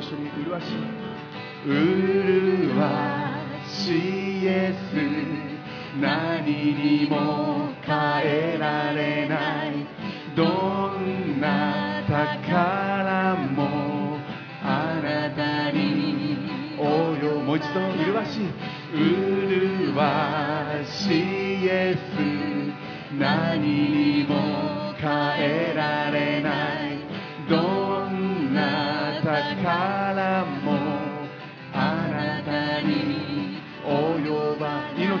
一緒に麗しい麗しいイエス何にも変えられないどんな宝もあなたに応用もう一度麗しい麗しいイエス何にも変えられない。どんな宝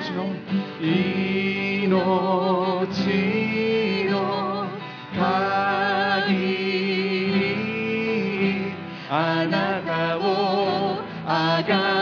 命の命の限りあなたをあが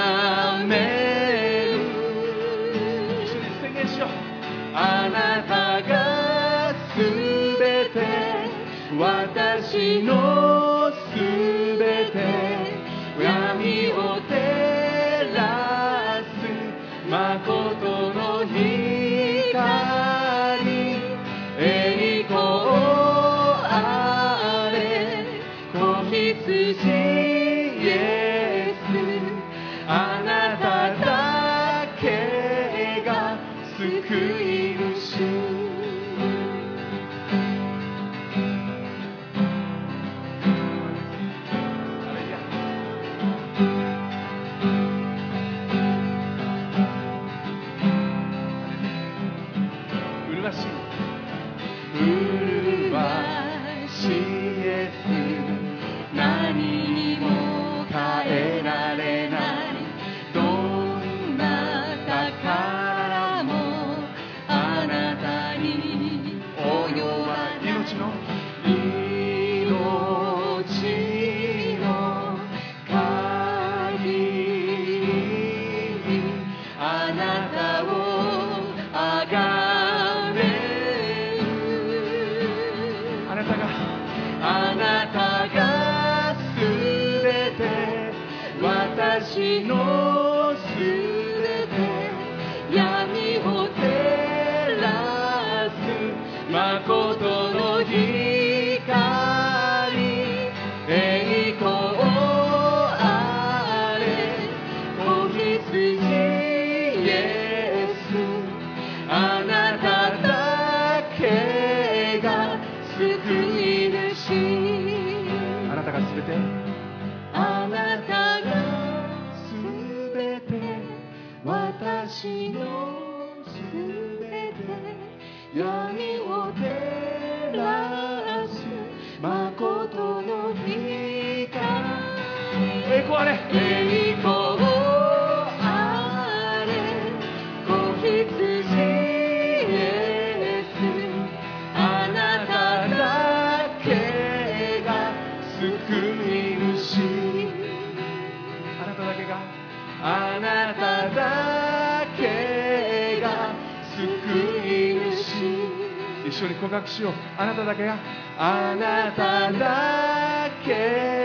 告白しよう。あなただけがあなただけ。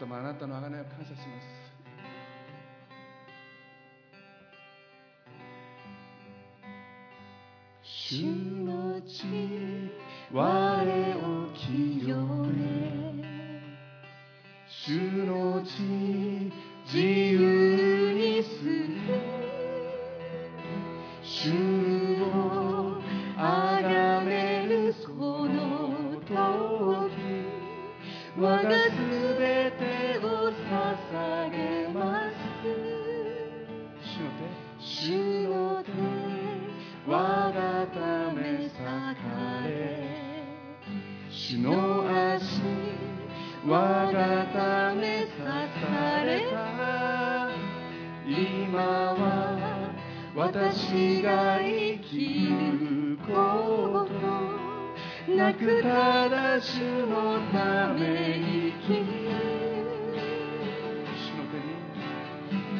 様あなたの贖いを感謝します。主の血我を清め。主の血自由にする主主の手。主の手我がため裂かれ。主の足我がため刺され。た今は私が生きること。なくただ主のため生きる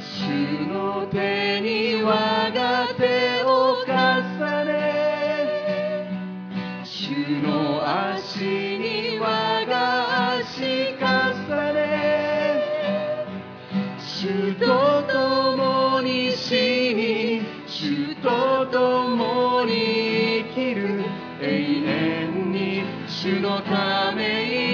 主の手に我が手を重ね主の足に我が足重ね主と共に死に主と共に生きる永遠に主のため生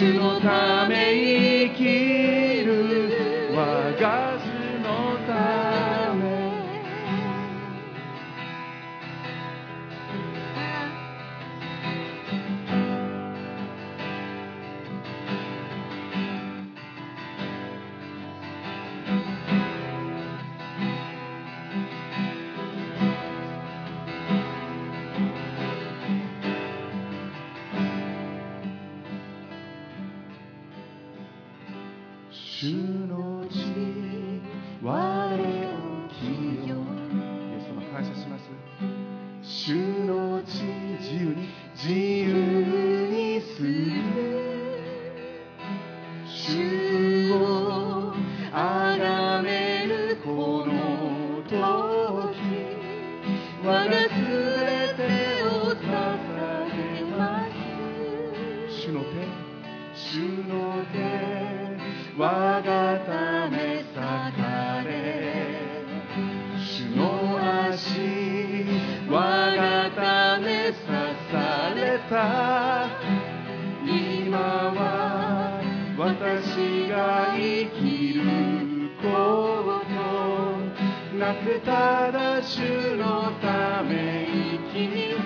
主のため主のため生きる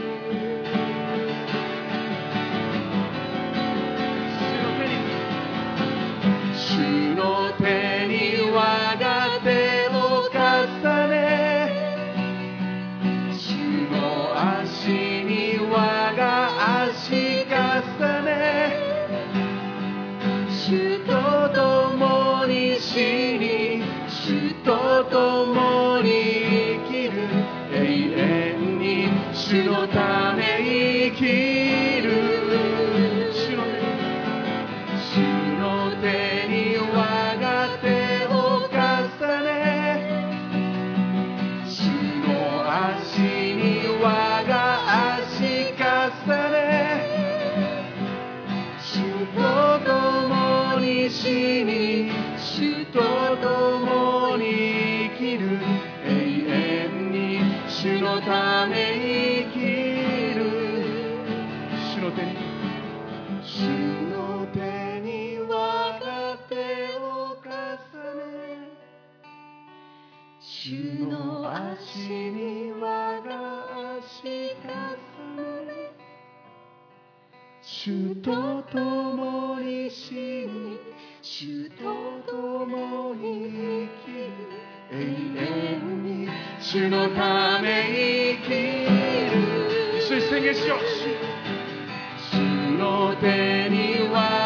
主の手に我が手を重ね主の足に我が足重ね主と共に死に主と共に主のため主の足に我が足重ね。主と共に死に主と共に生きる。永遠に主のため生きる。一緒に宣言しよう。主主の手に我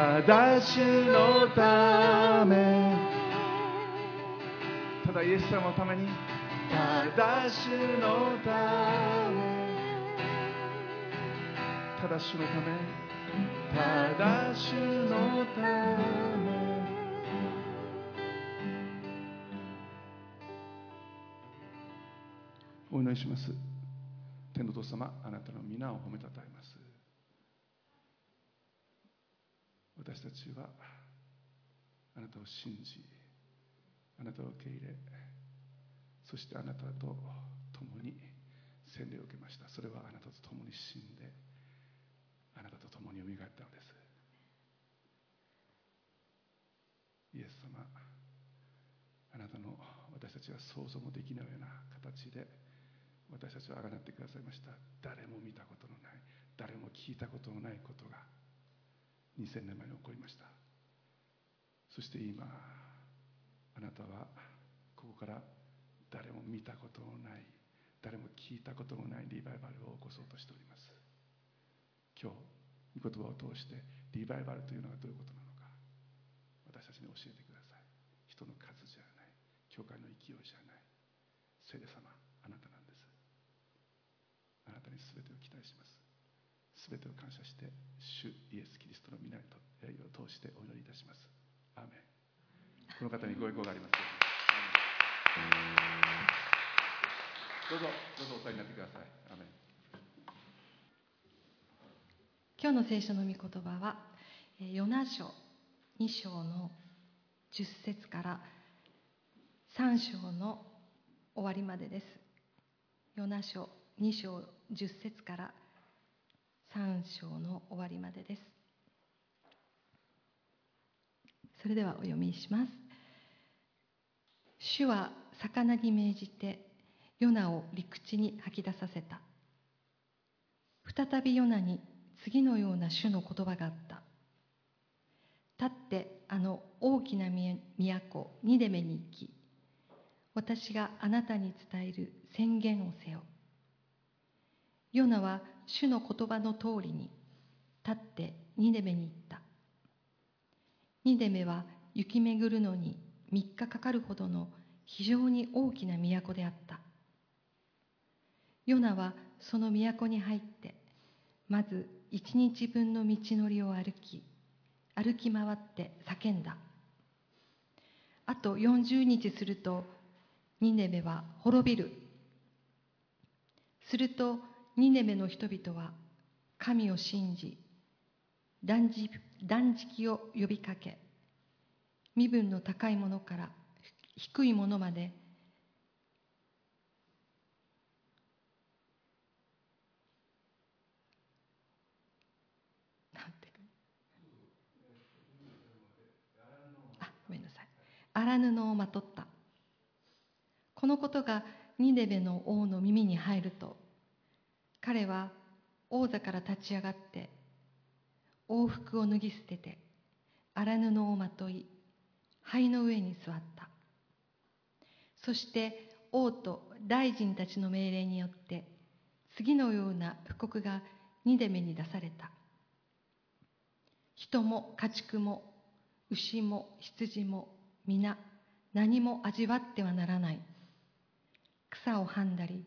ただ主のため。ただイエス様のために。ただ主のため。ただ主のため。ただ主のため。お祈りします。天のお父様あなたの皆を褒めたたえます私たちはあなたを信じあなたを受け入れそしてあなたと共に洗礼を受けました。それはあなたと共に死んであなたと共によみがえったのです。イエス様あなたの私たちは想像もできないような形で私たちをあがなってくださいました。誰も見たことのない誰も聞いたことのないことが2000年前に起こりました。そして今あなたはここから誰も見たことのない誰も聞いたことのないリバイバルを起こそうとしております。今日御言葉を通してリバイバルというのはどういうことなのか私たちに教えてください。人の数じゃない教会の勢いじゃない聖霊様あなたなんです。あなたに全てを期待します。全てを感謝して主イエス・キリストの皆にとを通してお祈りいたします。アーメン。この方にご意向があります。どうぞどうぞお伝えになってください。アーメン。今日の聖書の御言葉はヨナ書2章の10節から3章の終わりまでです。ヨナ書2章10節から3章の終わりまでです。それではお読みします。主は魚に命じてヨナを陸地に吐き出させた。再びヨナに次のような主の言葉があった。立ってあの大きな都ニデメに行き私があなたに伝える宣言をせよ。ヨナは主の言葉の通りに立ってニデメに行った。ニデメは行き巡るのに3日かかるほどの非常に大きな都であった。ヨナはその都に入ってまず一日分の道のりを歩き歩き回って叫んだ。あと40日するとニネベは滅びる。するとニネベの人々は神を信じ断食断食を呼びかけ身分の高いものから低いものまでなんていうかあごめんなさい。荒布をまとった。このことがニデベの王の耳に入ると彼は王座から立ち上がって王服を脱ぎ捨てて荒布をまとい灰の上に座った。そして王と大臣たちの命令によって次のような布告がニデメに出された。人も家畜も牛も羊も皆何も味わってはならない。草をはんだり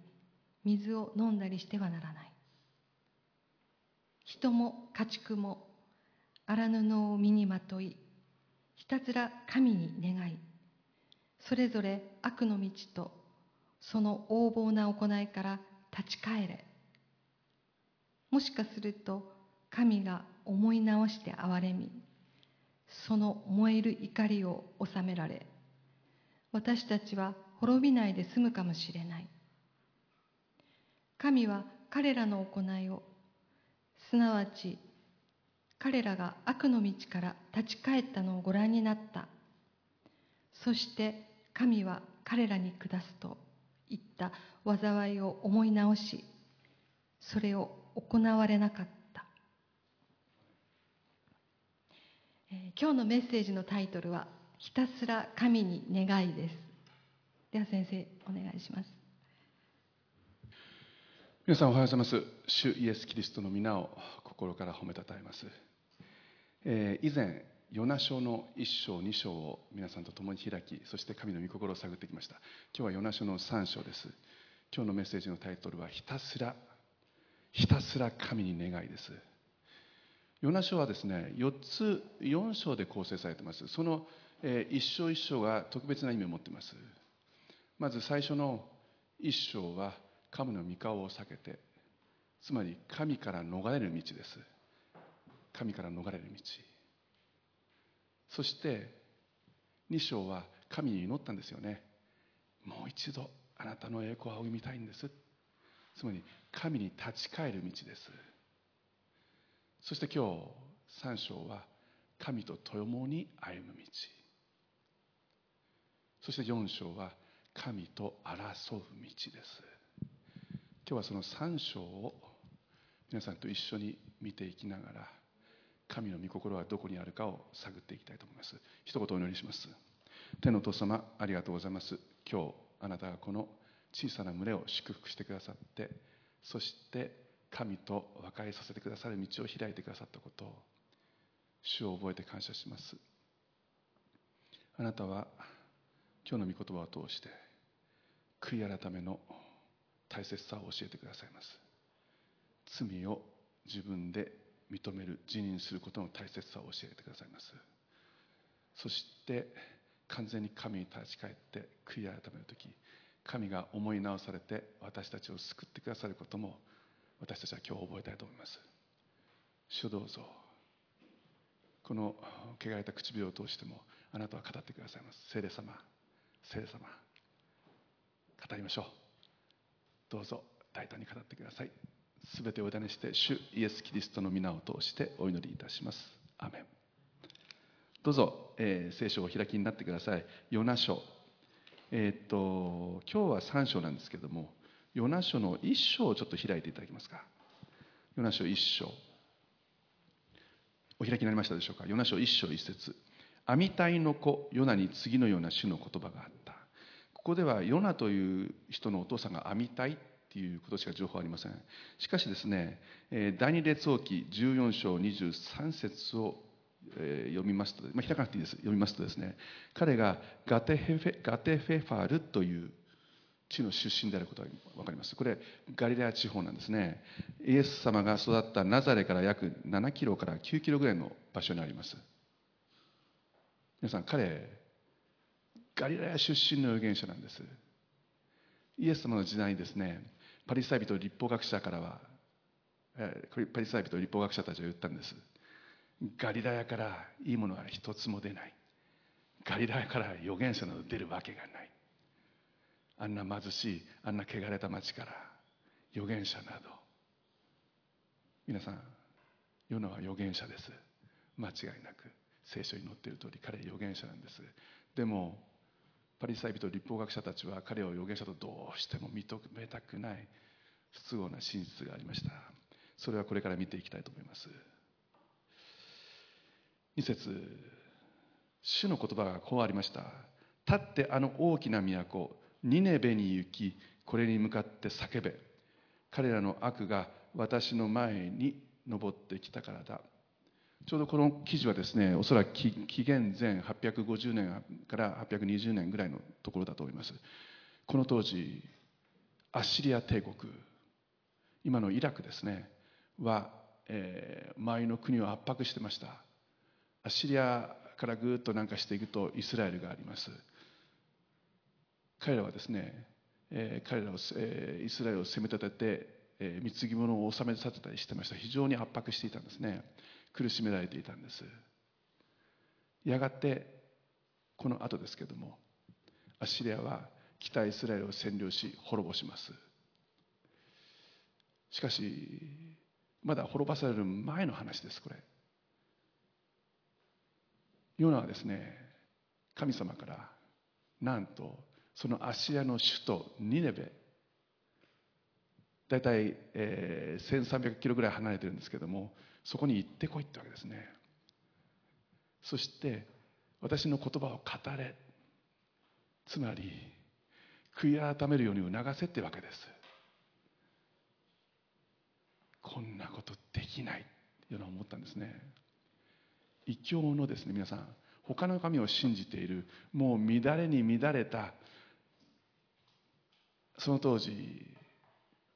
水を飲んだりしてはならない。人も家畜も荒布を身にまといひたすら神に願いそれぞれ悪の道とその横暴な行いから立ち返れ。もしかすると神が思い直して憐れみその燃える怒りを収められ私たちは滅びないで済むかもしれない。神は彼らの行いを。すなわち彼らが悪の道から立ち返ったのをご覧になった。そして神は彼らに下すと言った災いを思い直しそれを行われなかった、えー今日のメッセージのタイトルは「ひたすら神に願い」です。では先生お願いします。皆さんおはようございます。主イエス・キリストの皆を心から褒めたたえます、えー以前ヨナ書の1章2章を皆さんと共に開きそして神の御心を探ってきました。今日はヨナ書の3章です。今日のメッセージのタイトルはひたすらひたすら神に願いです。ヨナ書はですね4つ4章で構成されてます。その、えー一章一章が特別な意味を持っています。まず最初の1章は神の御顔を避けてつまり神から逃れる道です。神から逃れる道。そして2章は神に祈ったんですよね。もう一度あなたの栄光を仰ぎ見たいんです。つまり神に立ち返る道です。そして今日3章は神と共に歩む道。そして4章は神と争う道です。今日はその3章を皆さんと一緒に見ていきながら神の御心はどこにあるかを探っていきたいと思います。一言お祈りします。天のお父様ありがとうございます。今日あなたがこの小さな群れを祝福してくださってそして神と和解させてくださる道を開いてくださったことを主を覚えて感謝します。あなたは今日の御言葉を通して悔い改めの大切さを教えてくださいます。罪を自分で認める辞任することの大切さを教えてくださいます。そして完全に神に立ち返って悔い改める時神が思い直されて私たちを救ってくださることも私たちは今日覚えたいと思います。主どうぞこの汚れた唇を通してもあなたは語ってくださいます。聖霊様聖霊様語りましょう。どうぞ大胆に語ってください。すべてを委ねして主イエス・キリストの皆を通してお祈りいたします。アメン。どうぞ、えー、聖書をお開きになってください。ヨナ書。えー、っと今日は3章なんですけどもヨナ書の1章をちょっと開いていただけますか。ヨナ書1章。お開きになりましたでしょうか。ヨナ書1章1節アミタイの子ヨナに次のような種の言葉があった。ここではヨナという人のお父さんがアミタイっていうことしか情報ありません。しかしですね第二列王記14章23節を読みますと、まあ、開かなくていいです。読みますとですね彼がガテヘフェガテフェファルという地の出身であることが分かります。これガリラヤ地方なんですね。イエス様が育ったナザレから約7キロから9キロぐらいの場所にあります。皆さん彼ガリラヤ出身の預言者なんです。イエス様の時代にですねパリサイ人立法学者からはパリサイ人立法学者たちは言ったんです。ガリラヤからいいものは一つも出ない。ガリラヤから預言者など出るわけがない。あんな貧しいあんな汚れた町から預言者など。皆さん世のは預言者です。間違いなく。聖書に載っている通り彼は預言者なんです。でもパリサイ人立法学者たちは彼を預言者とどうしても認めたくない不都合な真実がありました。それはこれから見ていきたいと思います。2節主の言葉がこうありました。立ってあの大きな都ニネベに行きこれに向かって叫べ。彼らの悪が私の前に登ってきたからだ。ちょうどこの記事はですねおそらく紀元前850年から820年ぐらいのところだと思います。この当時アッシリア帝国今のイラクですねは、えー、周りの国を圧迫してました。アッシリアからぐっと南下していくとイスラエルがあります。彼らはですね、えー、彼らを、えー、イスラエルを攻め立てて、えー、貢ぎ物を収めさせたりしてました。非常に圧迫していたんですね。苦しめられていたんです。やがてこの後ですけどもアッシリアは北イスラエルを占領し滅ぼします。しかしまだ滅ばされる前の話ですこれ。ヨナはですね神様からなんとそのアシリアの首都ニネベ大体、えー、1300キロぐらい離れてるんですけどもそこに行ってこいってわけですね。そして私の言葉を語れ。つまり悔い改めるように促せってわけです。こんなことできない。というのを思ったんですね。異教のですね皆さん他の神を信じているもう乱れに乱れたその当時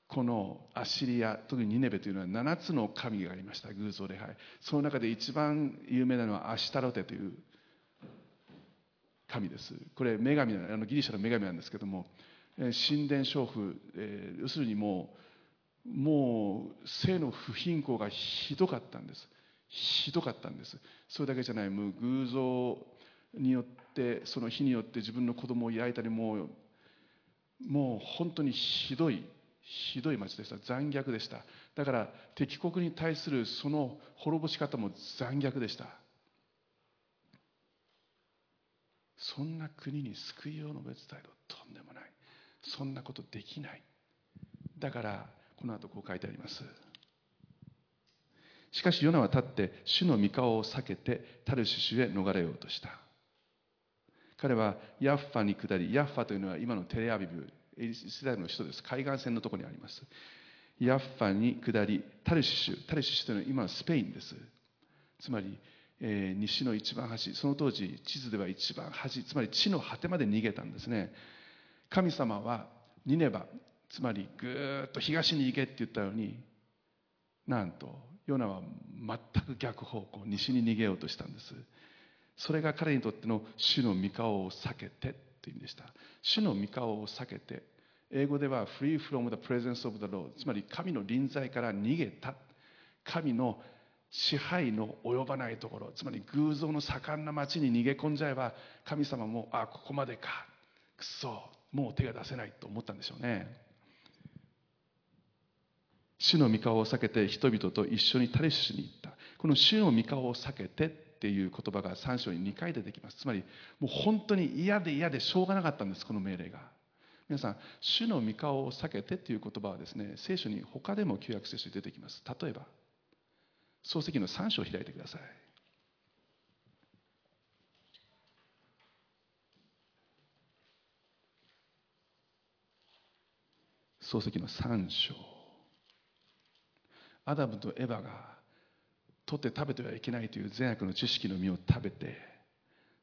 このアッシリア特にニネベというのは7つの神がありました偶像礼拝。その中で一番有名なのはアシュタロテという神です。これ女神あのギリシャの女神なんですけども神殿娼婦、えー、要するにもうもう性の不貧困がひどかったんです。ひどかったんです。それだけじゃない。もう偶像によってその日によって自分の子供を焼いたりもうもう本当にひどいひどい町でした。残虐でした。だから敵国に対するその滅ぼし方も残虐でした。そんな国に救いを述べ伝えるとんでもない。そんなことできない。だからこの後こう書いてあります。しかしヨナは立って主の御顔を避けてタルシシュへ逃れようとした。彼はヤッファに下りヤッファというのは今のテレアビブ。イスラエルの首都です。海岸線のところにあります。ヤッファに下りタルシシュ。タルシシュというのは今はスペインです。つまり、えー、西の一番端。その当時地図では一番端。つまり地の果てまで逃げたんですね。神様はニネバ。つまりぐーっと東に行けって言ったようになんとヨナは全く逆方向。西に逃げようとしたんです。それが彼にとっての主の御顔を避けて。という意味でした。主の御顔を避けて英語では free from the presence of the Lord つまり神の臨在から逃げた。神の支配の及ばないところ。つまり偶像の盛んな町に逃げ込んじゃえば神様もあここまでか。くそ。もう手が出せないと思ったんでしょうね。主の御顔を避けて人々と一緒にタレシュに行った。この主の御顔を避けてっていう言葉が3章に2回出てきます。つまりもう本当に嫌で嫌でしょうがなかったんですこの命令が。皆さん主の御顔を避けてっていう言葉はですね聖書に他でも旧約聖書に出てきます。例えば漱石の3章を開いてください。漱石の3章。アダムとエヴァが取って食べてはいけないという善悪の知識の実を食べて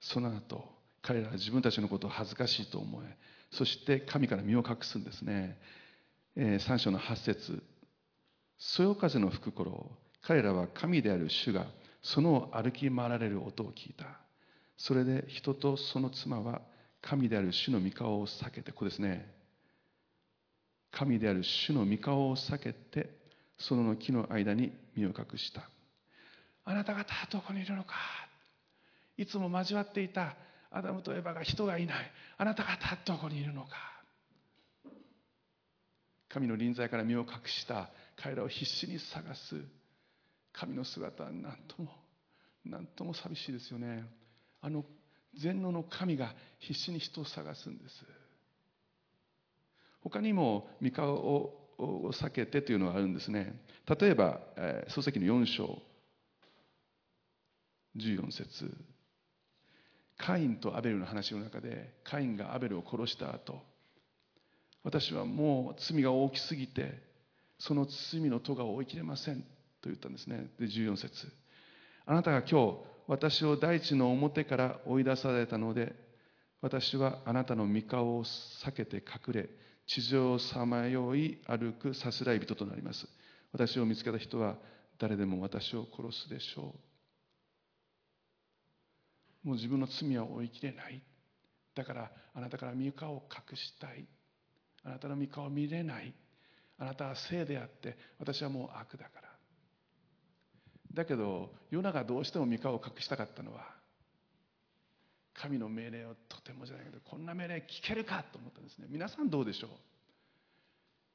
その後彼らは自分たちのことを恥ずかしいと思えそして神から身を隠すんですね、えー、3章の8節。そよ風の吹く頃彼らは神である主がその歩き回られる音を聞いた。それで人とその妻は神である主の御顔を避けてここですね。神である主の御顔を避けてその木の間に身を隠した。あなた方はどこにいるのか。いつも交わっていたアダムとエバが人がいない。あなた方はどこにいるのか。神の臨在から身を隠した彼らを必死に探す。神の姿は何とも何とも寂しいですよね。あの全能の神が必死に人を探すんです。他にも三河を避けてというのがあるんですね。例えば、漱石の4章。14節。カインとアベルの話の中でカインがアベルを殺した後私はもう罪が大きすぎてその罪の咎を追いきれませんと言ったんですね。で14節。あなたが今日私を大地の表から追い出されたので私はあなたの御顔を避けて隠れ地上をさまよい歩くさすらい人となります。私を見つけた人は誰でも私を殺すでしょう。もう自分の罪は追いきれない。だからあなたから御顔を隠したい。あなたの御顔を見れない。あなたは聖であって私はもう悪だから。だけどヨナがどうしても御顔を隠したかったのは神の命令をとてもじゃないけどこんな命令聞けるかと思ったんですね。皆さんどうでしょう？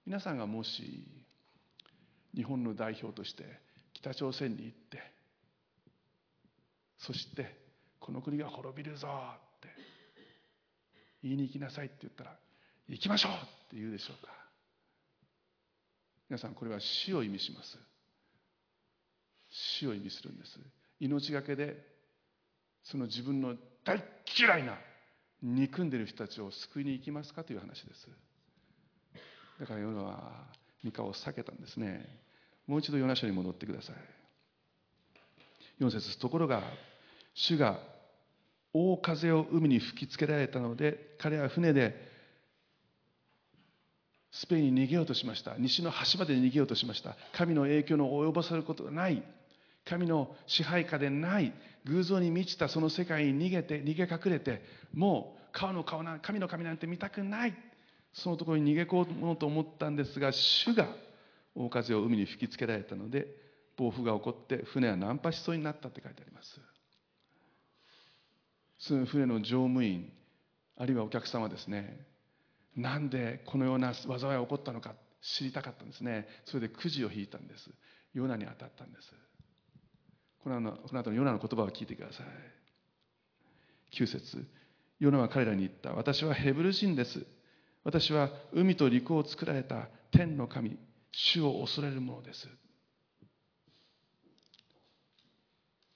皆さんがもし日本の代表として北朝鮮に行ってそしてこの国が滅びるぞって言いに行きなさいって言ったら行きましょうって言うでしょうか。皆さんこれは死を意味します。死を意味するんです。命がけでその自分の大嫌いな憎んでる人たちを救いに行きますかという話です。だからヨナは三河を避けたんですね。もう一度ヨナ書に戻ってください。4節ところが主が大風を海に吹きつけられたので彼は船でスペインに逃げようとしました。西の端まで逃げようとしました。神の影響の及ぼされることがない。神の支配下でない。偶像に満ちたその世界に逃げて逃げ隠れてもう顔の顔な神の神なんて見たくない。そのところに逃げ込もうと思ったんですが主が大風を海に吹きつけられたので暴風が起こって船は難破しそうになったって書いてあります。船の乗務員あるいはお客さんはですね。なんでこのような災いが起こったのか知りたかったんですね。それでくじを引いたんです。ヨナに当たったんです。このこの後のヨナの言葉を聞いてください。9節。ヨナは彼らに言った。私はヘブル人です。私は海と陸を作られた天の神。主を恐れるものです。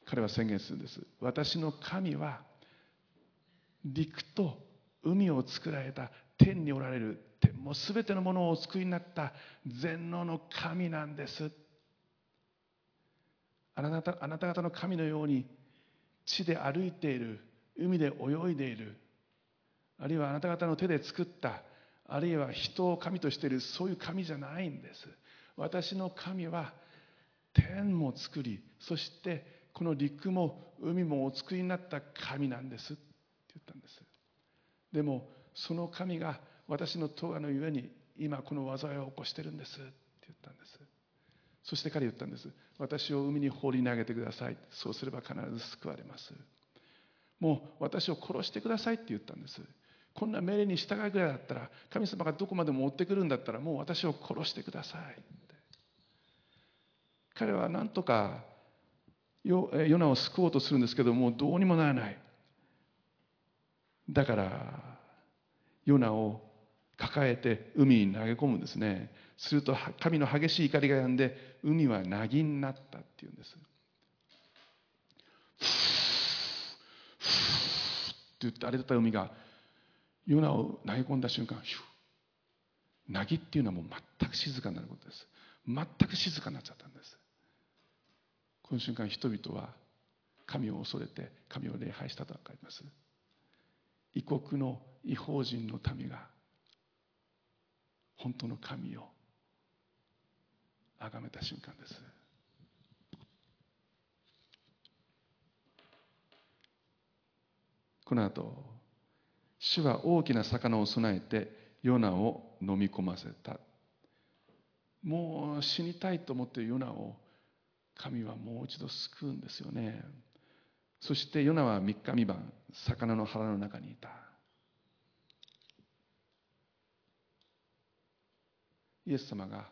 彼は宣言するんです。私の神は陸と海を作られた天におられる天も全てのものをお作りになった全能の神なんです。あなたあなた方の神のように地で歩いている海で泳いでいる。あるいはあなた方の手で作ったあるいは人を神としているそういう神じゃないんです。私の神は天も作りそしてこの陸も海もお作りになった神なんです。ったんです。でもその神が私の咎のゆえに今この災いを起こしてるんです。って言ったんです。そして彼言ったんです。私を海に放り投げてください。そうすれば必ず救われます。もう私を殺してくださいって言ったんです。こんな命令に従いぐらいだったら神様がどこまでも追ってくるんだったらもう私を殺してくださいって。彼は何とかヨナを救おうとするんですけどもうどうにもならない。だからヨナを抱えて海に投げ込むんですね。すると神の激しい怒りが止んで海は凪になったっていうんです。って言って荒れてた海がヨナを投げ込んだ瞬間ヒュ凪っていうのはもう全く静かになることです。全く静かになっちゃったんです。この瞬間人々は神を恐れて神を礼拝したと書いてます。異国の異邦人の民が本当の神を崇めた瞬間です。この後主は大きな魚を備えてヨナを飲み込ませた。もう死にたいと思っているヨナを神はもう一度救うんですよね。そしてヨナは三日三晩魚の腹の中にいた。イエス様が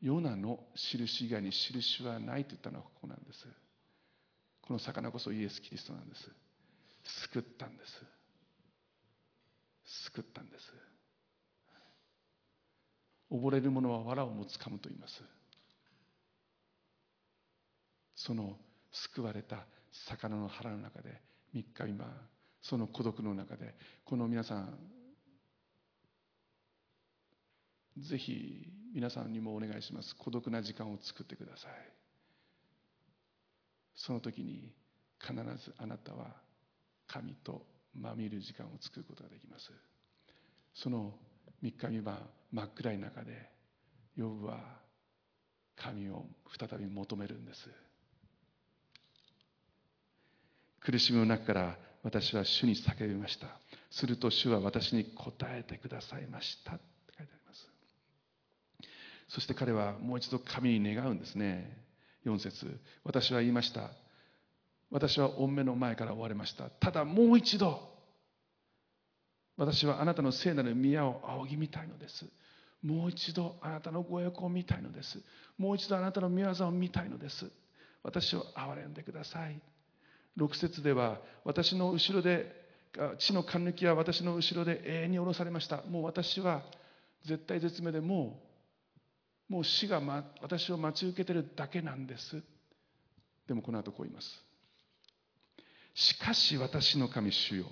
ヨナの印以外に印はないと言ったのはここなんです。この魚こそイエス・キリストなんです。救ったんです。救ったんです。溺れる者は藁をもつかむと言います。その救われた魚の腹の中で3日今その孤独の中でこの皆さんぜひ皆さんにもお願いします。孤独な時間を作ってください。その時に必ずあなたは神とまみる時間を作ることができます。その3日3晩真っ暗い中でヨブは神を再び求めるんです。苦しみの中から私は主に叫びました。すると主は私に答えてくださいました。って書いてあります。そして彼はもう一度神に願うんですね。4節。私は言いました。私は御目の前から追われました。ただもう一度私はあなたの聖なる宮を仰ぎ見たいのです。もう一度あなたのご役を見たいのです。もう一度あなたの御業を見たいのです。私を憐れんでください。6節では私の後ろで地の貫抜きは私の後ろで永遠に下ろされました。もう私は絶対絶命でもうもう死が、ま、私を待ち受けてるだけなんです。でもこの後こう言います。しかし私の神主よ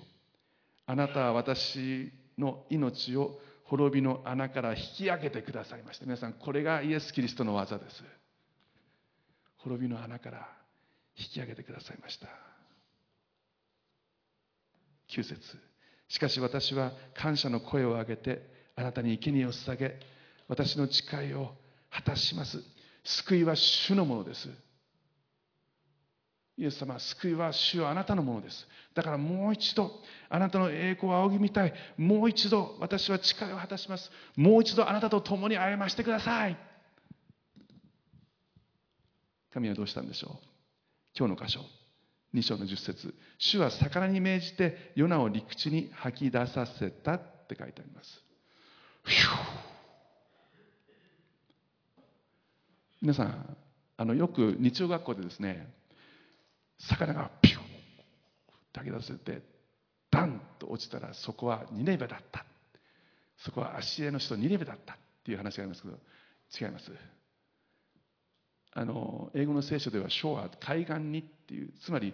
あなたは私の命を滅びの穴から引き上げてくださいました皆さんこれがイエス・キリストの技です。滅びの穴から引き上げてくださいました。9節。しかし私は感謝の声を上げてあなたに生贄を捧げ私の誓いを果たします。救いは主のものです。イエス様救いは主はあなたのものです。だからもう一度あなたの栄光を仰ぎ見たい。もう一度私は誓いを果たします。もう一度あなたと共に歩ましてください。神はどうしたんでしょう？今日の箇所。2章の10節主は魚に命じてヨナを陸地に吐き出させたって書いてあります。皆さんあのよく日曜学校でですね魚がピュッと吐き出せてダンと落ちたらそこはニネベだった。そこは足絵の人ニネベだったっていう話がありますけど違います。あの英語の聖書ではショア海岸にっていうつまり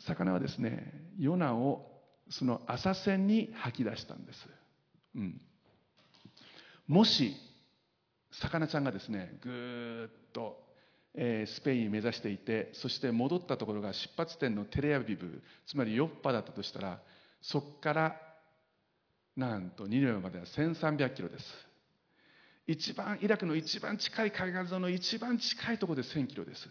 魚はですねヨナをその浅瀬に吐き出したんです、うん、もし魚ちゃんがですねぐーっと、えー、スペイン目指していてそして戻ったところが出発点のテレアビブつまりヨッパだったとしたらそこからなんと2年までは1300キロです。一番イラクの一番近い海岸沿いの一番近いところで1000キロです。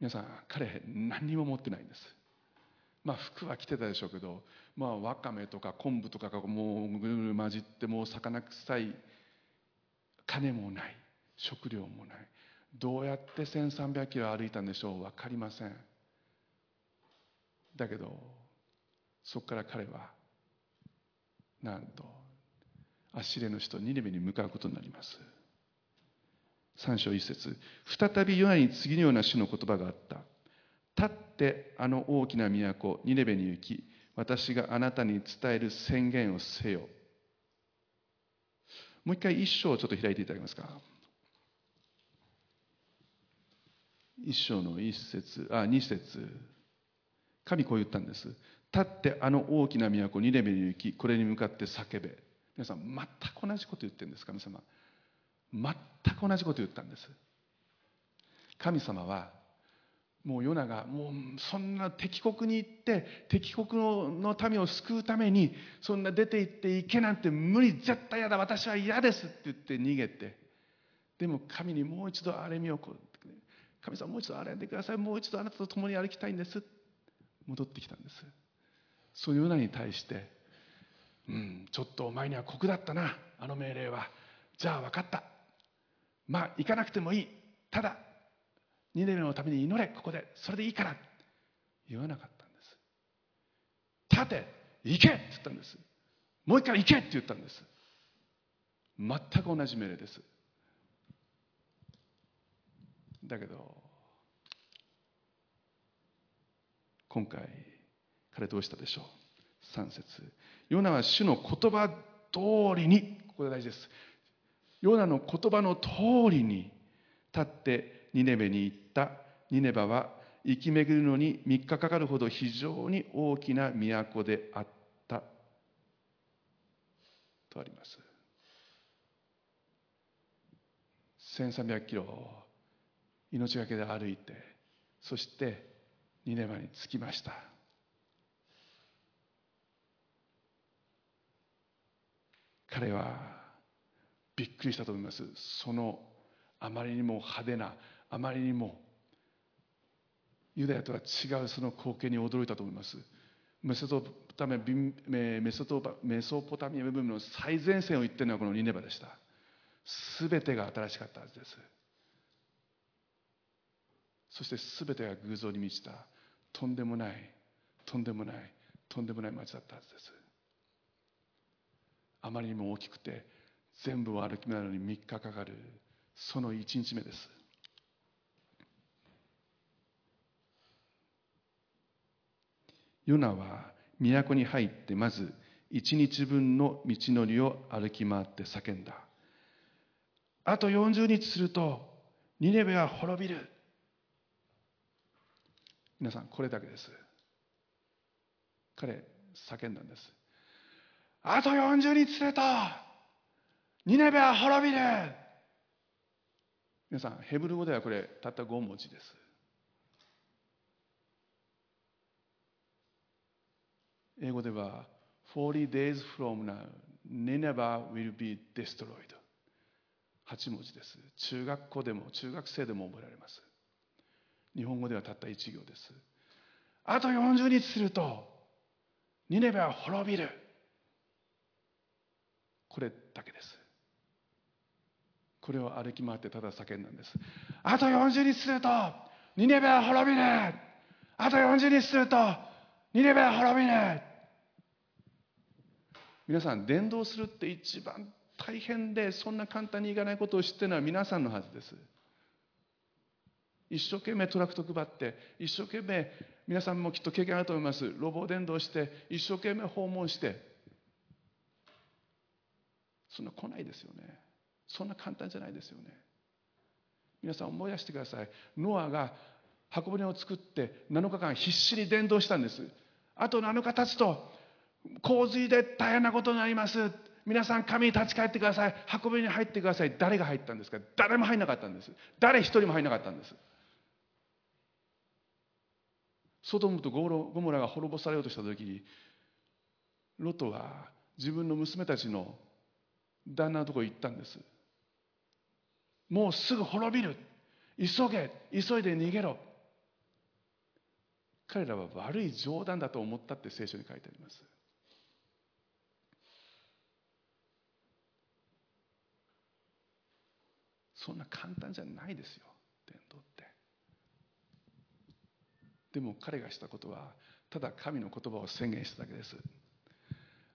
皆さん彼何にも持ってないんです。まあ服は着てたでしょうけどまあわかめとか昆布とかがもうぐるぐる混じってもう魚臭い金もない食料もない。どうやって1300キロ歩いたんでしょう分かりません。だけどそこから彼はなんとアッシレの人ニネベに向かうことになります。3章1節再びヨナに次のような主の言葉があった。立ってあの大きな都ニネベに行き私があなたに伝える宣言をせよ。もう一回一章をちょっと開いていただけますか。一章の一節あ二節。神こう言ったんです。立ってあの大きな都ニネベに行きこれに向かって叫べ。皆さん全く同じこと言ってるんです神様。全く同じこと言ったんです。神様はもうヨナがもうそんな敵国に行って敵国の民を救うためにそんな出て行っていけなんて無理絶対嫌だ私は嫌ですって言って逃げてでも神にもう一度荒れみを神様もう一度荒れんでくださいもう一度あなたと共に歩きたいんです。戻ってきたんです。そういうヨナに対してうんちょっとお前には酷だったなあの命令は。じゃあ分かった。まあ行かなくてもいい。ただ2年のために祈れ。ここでそれでいいから。言わなかったんです。立て。行け！って言ったんです。もう一回行け！って言ったんです。全く同じ命令です。だけど今回彼どうしたでしょう？3節。ヨナは主の言葉通りにここで大事です。ヨナの言葉の通りに立ってニネベに行った。ニネバは生き巡るのに3日かかるほど非常に大きな都であった。とあります。1300キロ命がけで歩いてそしてニネバに着きました。彼はびっくりしたと思います。そのあまりにも派手なあまりにもユダヤとは違うその光景に驚いたと思います。メソポタミアメソポタミア部分の最前線を言ってるのはこのニネバでした。全てが新しかったはずです。そして全てが偶像に満ちた。とんでもないとんでもないとんでもない街だったはずです。あまりにも大きくて全部を歩き回るのに3日かかるその1日目です。ヨナは都に入ってまず一日分の道のりを歩き回って叫んだ。あと40日するとニネベは滅びる。皆さんこれだけです。彼叫んだんです。あと40日するとニネベは滅びる皆さんヘブル語ではこれたった5文字です。英語では40 days from now Nineveh will be destroyed 8文字です。中学校でも中学生でも覚えられます。日本語ではたった1行です。あと40日するとニネベは滅びるこれだけです。これを歩き回ってただ叫んだんです。あと40日するとニネベは滅びるあと40日するとニネベは滅びる皆さん伝道するって一番大変でそんな簡単にいかないことを知ってるのは皆さんのはずです。一生懸命トラクト配って一生懸命皆さんもきっと経験あると思います。路傍伝道して一生懸命訪問してそんな来ないですよね。そんな簡単じゃないですよね。皆さん思い出してください。ノアが箱舟を作って7日間必死に伝道したんです。あと7日経つと洪水で大変なことになります。皆さん神に立ち返ってください。箱舟に入ってください。誰が入ったんですか？誰も入んなかったんです。誰一人も入んなかったんです。ソドムとゴロゴモラが滅ぼされようとした時にロトは自分の娘たちの旦那のところ行ったんです。もうすぐ滅びる。急げ。急いで逃げろ。彼らは悪い冗談だと思ったって聖書に書いてあります。そんな簡単じゃないですよ。伝道って。でも彼がしたことはただ神の言葉を宣言しただけです。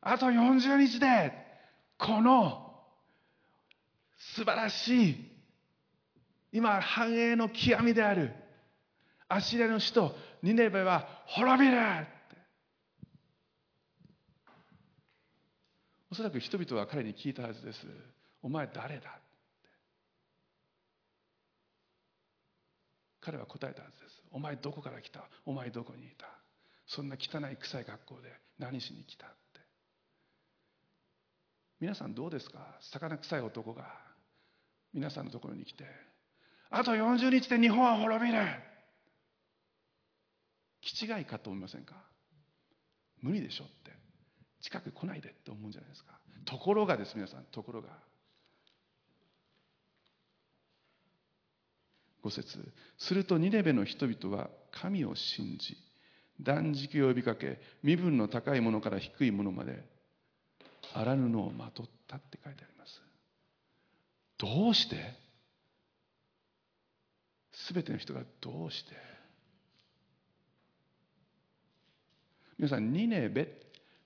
あと40日でこの素晴らしい今繁栄の極みであるアシリアの首都ニネベは滅びるおそらく人々は彼に聞いたはずです。お前誰だ彼は答えたはずです。お前どこから来た？お前どこにいた？そんな汚い臭い学校で何しに来た？皆さんどうですか？魚臭い男が。皆さんのところに来て。あと40日で日本は滅びる。気違いかと思いませんか？無理でしょって。近く来ないでって思うんじゃないですか。ところがです皆さんところが。5節。するとニネベの人々は神を信じ断食を呼びかけ身分の高いものから低いものまで荒布をまとったって書いてあります。どうして？全ての人がどうして？皆さんニネベ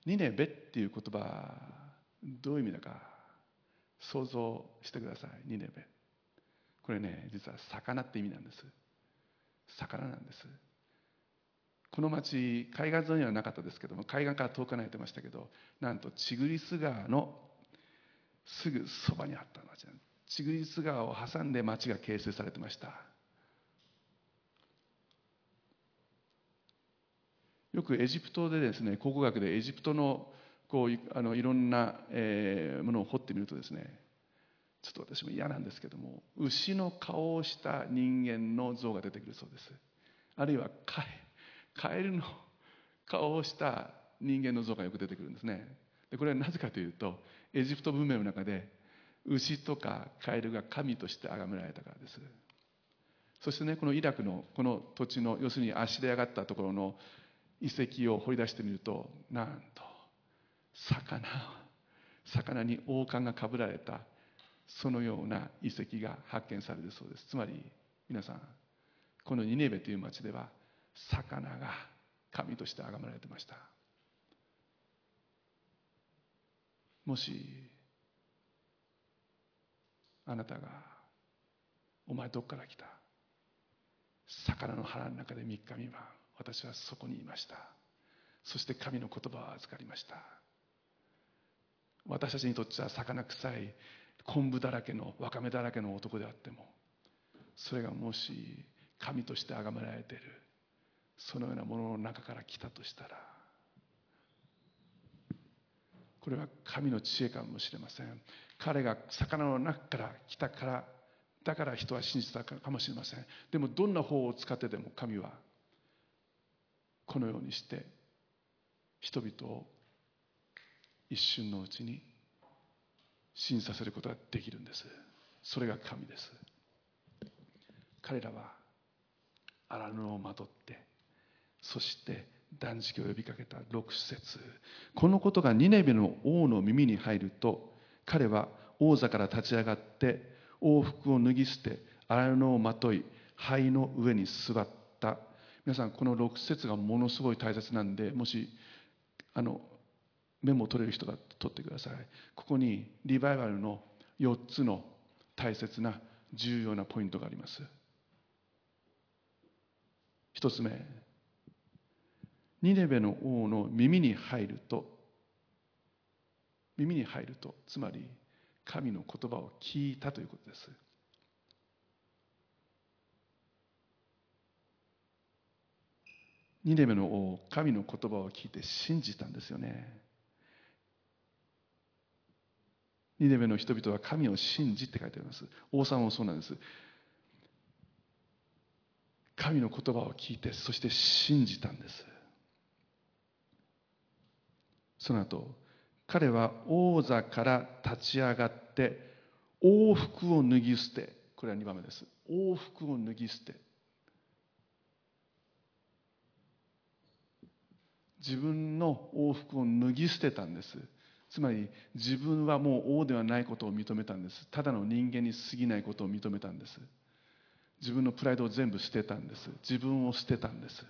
ニネベっていう言葉どういう意味だか想像してください。ニネベ。これね実は魚って意味なんです。魚なんです。この町海岸沿いにはなかったですけども海岸から遠く離れてましたけどなんとチグリス川のすぐそばにあった町なんです。チグリス川を挟んで町が形成されてました。よくエジプトでですね考古学でエジプトのこうあのいろんな、えー、ものを掘ってみるとですねちょっと私も嫌なんですけども牛の顔をした人間の像が出てくるそうです。あるいはカエルの顔をした人間の像がよく出てくるんですね。でこれはなぜかというとエジプト文明の中で牛とかカエルが神として崇められたからです。そしてねこのイラクのこの土地の要するに足で上がったところの遺跡を掘り出してみるとなんと魚魚に王冠がかぶられたそのような遺跡が発見されるそうです。つまり皆さんこのニネベという町では魚が神として崇められてました。もしあなたが「お前どっから来た?」魚の腹の中で3日3晩私はそこにいました。そして神の言葉を預かりました。私たちにとっては魚臭い昆布だらけのわかめだらけの男であってもそれがもし神として崇められている。そのようなものの中から来たとしたらこれは神の知恵かもしれません。彼が魚の中から来たからだから人は信じたかもしれません。でもどんな方を使ってでも神はこのようにして人々を一瞬のうちに信じさせることができるんです。それが神です。彼らは荒布をまとってそして断食を呼びかけた6節。このことがニネベの王の耳に入ると彼は王座から立ち上がって王服を脱ぎ捨て荒布をまとい灰の上に座った。皆さんこの6節がものすごい大切なんでもしあのメモを取れる人が取ってください。ここにリバイバルの4つの大切な重要なポイントがあります。一つ目ニネベの王の耳に入ると耳に入るとつまり神の言葉を聞いたということです。ニネベの王神の言葉を聞いて信じたんですよね。ニネベの人々は神を信じって書いてあります。王様もそうなんです。神の言葉を聞いてそして信じたんです。その後彼は王座から立ち上がって王服を脱ぎ捨てこれは2番目です。王服を脱ぎ捨て自分の王服を脱ぎ捨てたんです。つまり自分はもう王ではないことを認めたんです。ただの人間に過ぎないことを認めたんです。自分のプライドを全部捨てたんです。自分を捨てたんです。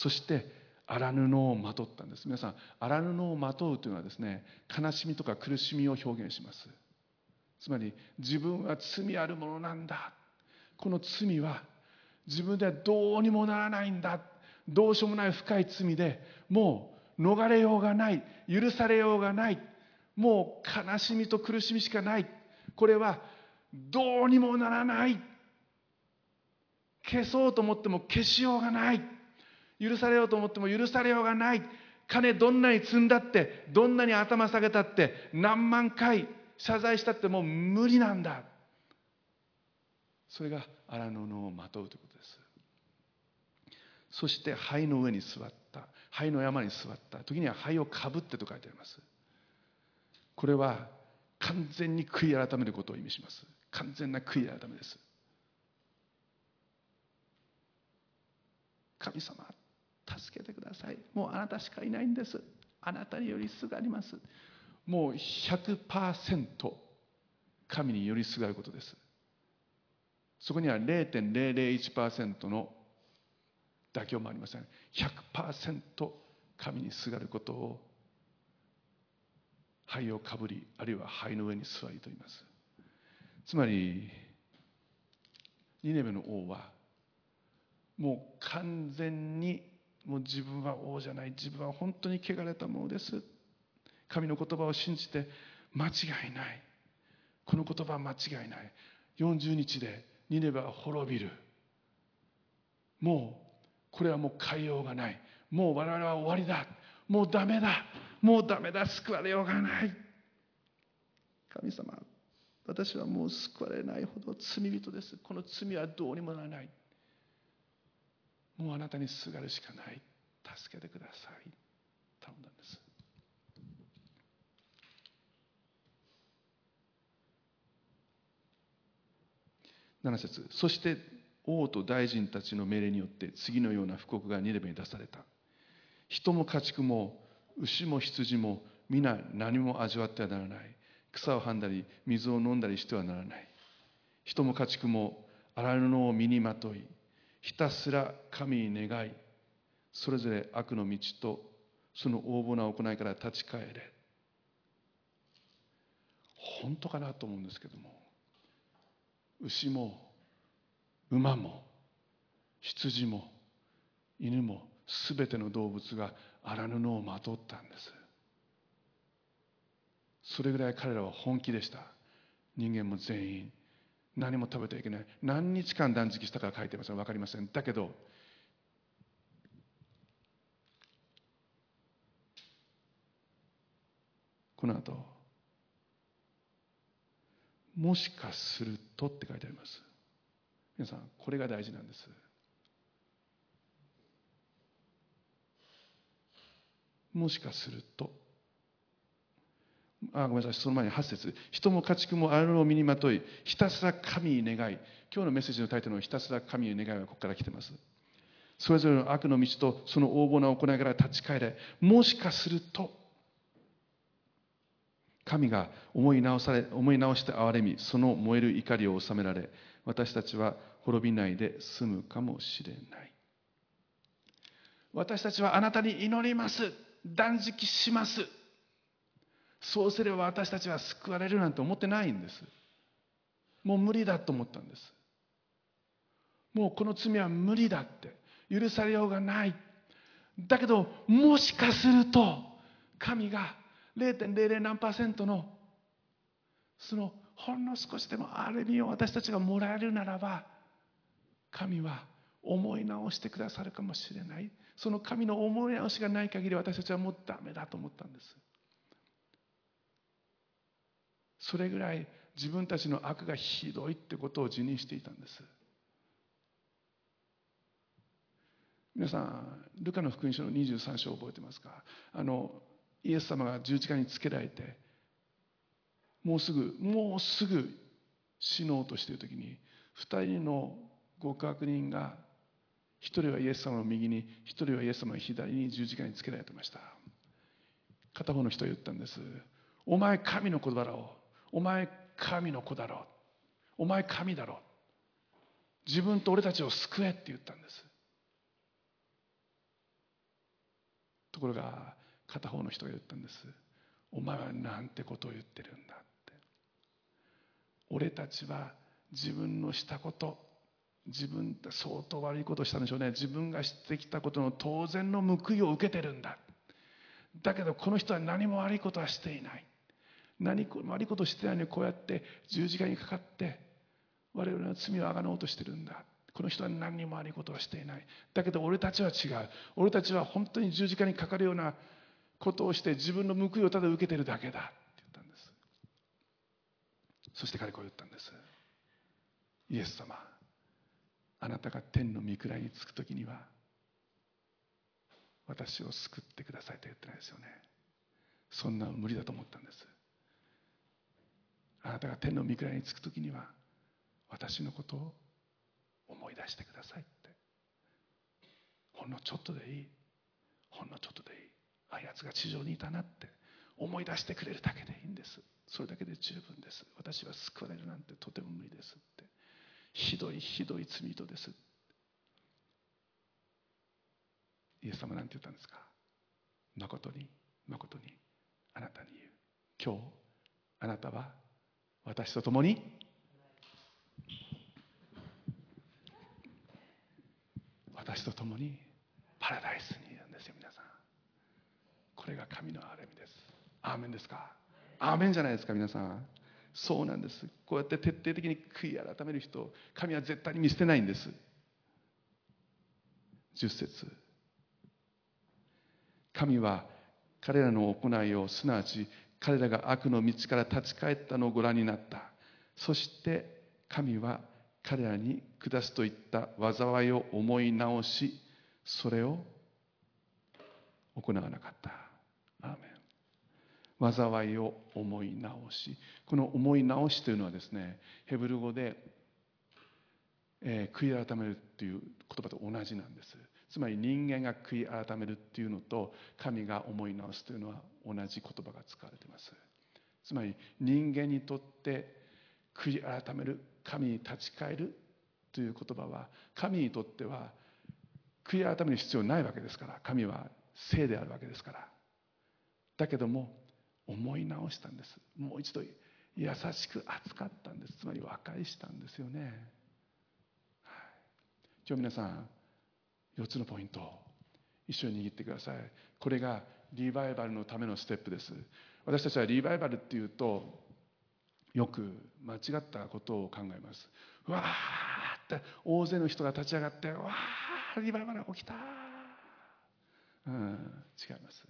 そして荒布をまとったんです。皆さん荒布をまとうというのはですね悲しみとか苦しみを表現します。つまり自分は罪あるものなんだ。この罪は自分ではどうにもならないんだ。どうしようもない深い罪でもう逃れようがない。許されようがない。もう悲しみと苦しみしかない。これはどうにもならない。消そうと思っても消しようがない。許されようと思っても許されようがない。金どんなに積んだってどんなに頭下げたって何万回謝罪したってもう無理なんだ。それが荒布をまとうということです。そして灰の上に座った。灰の山に座った。時には灰をかぶってと書いてあります。これは完全に悔い改めることを意味します。完全な悔い改めです。神様助けてください。もうあなたしかいないんです。あなたによりすがります。もう100%神によりすがることです。そこには0.001%の妥協もありません。100%神にすがることを灰をかぶりあるいは灰の上に座りと言います。つまりニネベの王はもう完全にもう自分は王じゃない。自分は本当に汚れたものです。神の言葉を信じて間違いない。この言葉は間違いない。40日でニネベは滅びる。もうこれはもう変えようがない。もう我々は終わりだ。もうダメだ。もうダメだ。救われようがない。神様私はもう救われないほど罪人です。この罪はどうにもならない。もうあなたにすがるしかない。助けてください。頼んだんです。7節。そして王と大臣たちの命令によって次のような布告がニレベに出された。人も家畜も牛も羊も皆何も味わってはならない。草をはんだり水を飲んだりしてはならない。人も家畜も荒布を身にまといひたすら神に願いそれぞれ悪の道とその横暴な行いから立ち返れ。本当かなと思うんですけども牛も馬も羊も犬も全ての動物が荒布をまとったんです。それぐらい彼らは本気でした。人間も全員何も食べてはいけない。何日間断食したか書いてません。分かりません。だけどこの後もしかするとって書いてあります。皆さんこれが大事なんです。もしかすると。あごめんなさい。その前に8節。人も家畜もあるを身にまといひたすら神に願い。今日のメッセージのタイトルのひたすら神に願いはここから来てます。それぞれの悪の道とその横暴な行いから立ち返れ。もしかすると神が思い直され思い直して憐れみその燃える怒りを収められ私たちは滅びないで済むかもしれない。私たちはあなたに祈ります。断食します。そうすれば私たちは救われるなんて思ってないんです。もう無理だと思ったんです。もうこの罪は無理だって。許されようがない。だけどもしかすると神が0.00何パーセントのそのほんの少しでも憐れみを私たちがもらえるならば神は思い直してくださるかもしれない。その神の思い直しがない限り私たちはもうダメだと思ったんです。それぐらい自分たちの悪がひどいってことを自認していたんです。皆さんルカの福音書の23章を覚えてますか？あのイエス様が十字架につけられてもうすぐもうすぐ死のうとしている時に2人の極悪人が一人はイエス様の右に一人はイエス様の左に十字架につけられてました。片方の人は言ったんです。お前神の子だろお前神の子だろう。お前神だろう。自分と俺たちを救えって言ったんです。ところが片方の人が言ったんです。お前はなんてことを言ってるんだって。俺たちは自分のしたこと自分って相当悪いことをしたんでしょうね。自分がしてきたことの当然の報いを受けてるんだ。だけどこの人は何も悪いことはしていない。何悪いことしてないのにこうやって十字架にかかって我々の罪をあがのうとしてるんだ。この人は何にも悪いことはしていない。だけど俺たちは違う。俺たちは本当に十字架にかかるようなことをして自分の報いをただ受けてるだけだ。って言ったんです。そして彼こう言ったんです。イエス様あなたが天の御位につく時には私を救ってくださいと言ってないですよね。そんな無理だと思ったんです。あなたが天の御位につく時には私のことを思い出してくださいって。ほんのちょっとでいい。ほんのちょっとでいい。ああやつが地上にいたなって。思い出してくれるだけでいいんです。それだけで十分です。私は救われるなんてとても無理ですって。ひどいひどい罪人ですイエス様なんて言ったんですか？誠に誠にあなたに言う。今日あなたは私と共に。私と共に。パラダイスにいるんですよ皆さん。これが神の憐れみです。アーメンですか？アーメンじゃないですか皆さん。そうなんです。こうやって徹底的に悔い改める人神は絶対に見捨てないんです。10節。神は彼らの行いをすなわち彼らが悪の道から立ち返ったのをご覧になった。そして神は彼らに下すといった災いを思い直しそれを行わなかった。災いを思い直し。この思い直しというのはですねヘブル語で、えー、悔い改めるっていう言葉と同じなんです。つまり人間が悔い改めるっていうのと神が思い直すというのは同じ言葉が使われています。つまり人間にとって悔い改める神に立ち返るという言葉は神にとっては悔い改める必要ないわけですから。神は聖であるわけですから。だけども思い直したんです。もう一度優しく扱ったんです。つまり和解したんですよね、はい、今日皆さん4つのポイント一緒に握ってください。これがリバイバルのためのステップです。私たちはリバイバルっていうとよく間違ったことを考えます。わーって大勢の人が立ち上がってわーリバイバル起きたうん違います。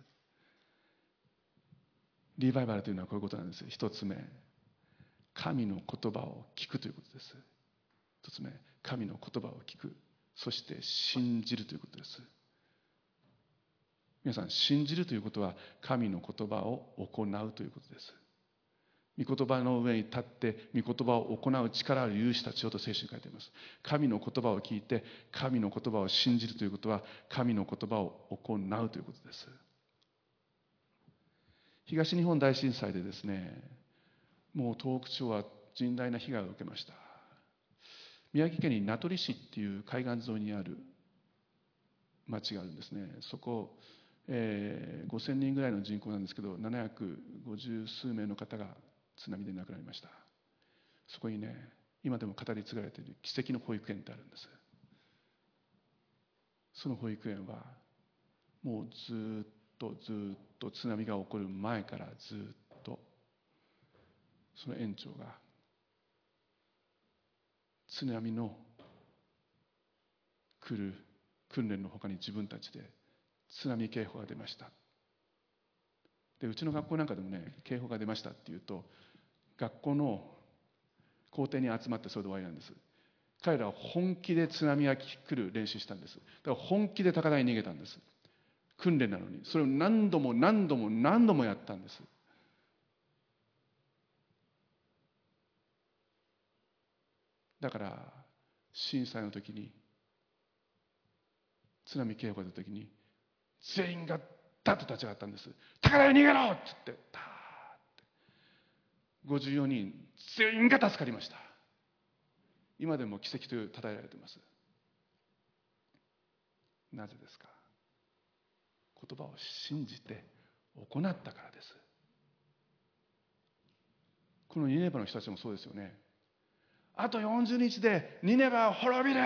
リバイバルというのはこういうことなんです。一つ目神の言葉を聞くということです。一つ目神の言葉を聞く。そして信じるということです。皆さん信じるということは神の言葉を行うということです。御言葉の上に立って御言葉を行う力ある勇士たちをと聖書に書いています。神の言葉を聞いて神の言葉を信じるということは神の言葉を行うということです。東日本大震災でですねもう東北地方は甚大な被害を受けました。宮城県に名取市っていう海岸沿いにある町があるんですね。そこ、えー、5000人ぐらいの人口なんですけど750数名の方が津波で亡くなりました。そこにね今でも語り継がれている奇跡の保育園ってあるんです。その保育園はもうずっとずっと津波が起こる前からずっとその園長が津波の来る訓練のほかに自分たちで津波警報が出ました。でうちの学校なんかでもね警報が出ましたっていうと学校の校庭に集まってそれで終わりなんです。彼らは本気で津波が来る練習したんです。だから本気で高台に逃げたんです。訓練なのに。それを何度も何度も何度もやったんです。だから震災の時に津波警報が出た時に全員がダッと立ち上がったんです高台に逃げろ！って言ってダーって。54人全員が助かりました。今でも奇跡という称えられていますなぜですか言葉を信じて行ったからですこのニネバの人たちもそうですよねあと40日でニネバは滅びる！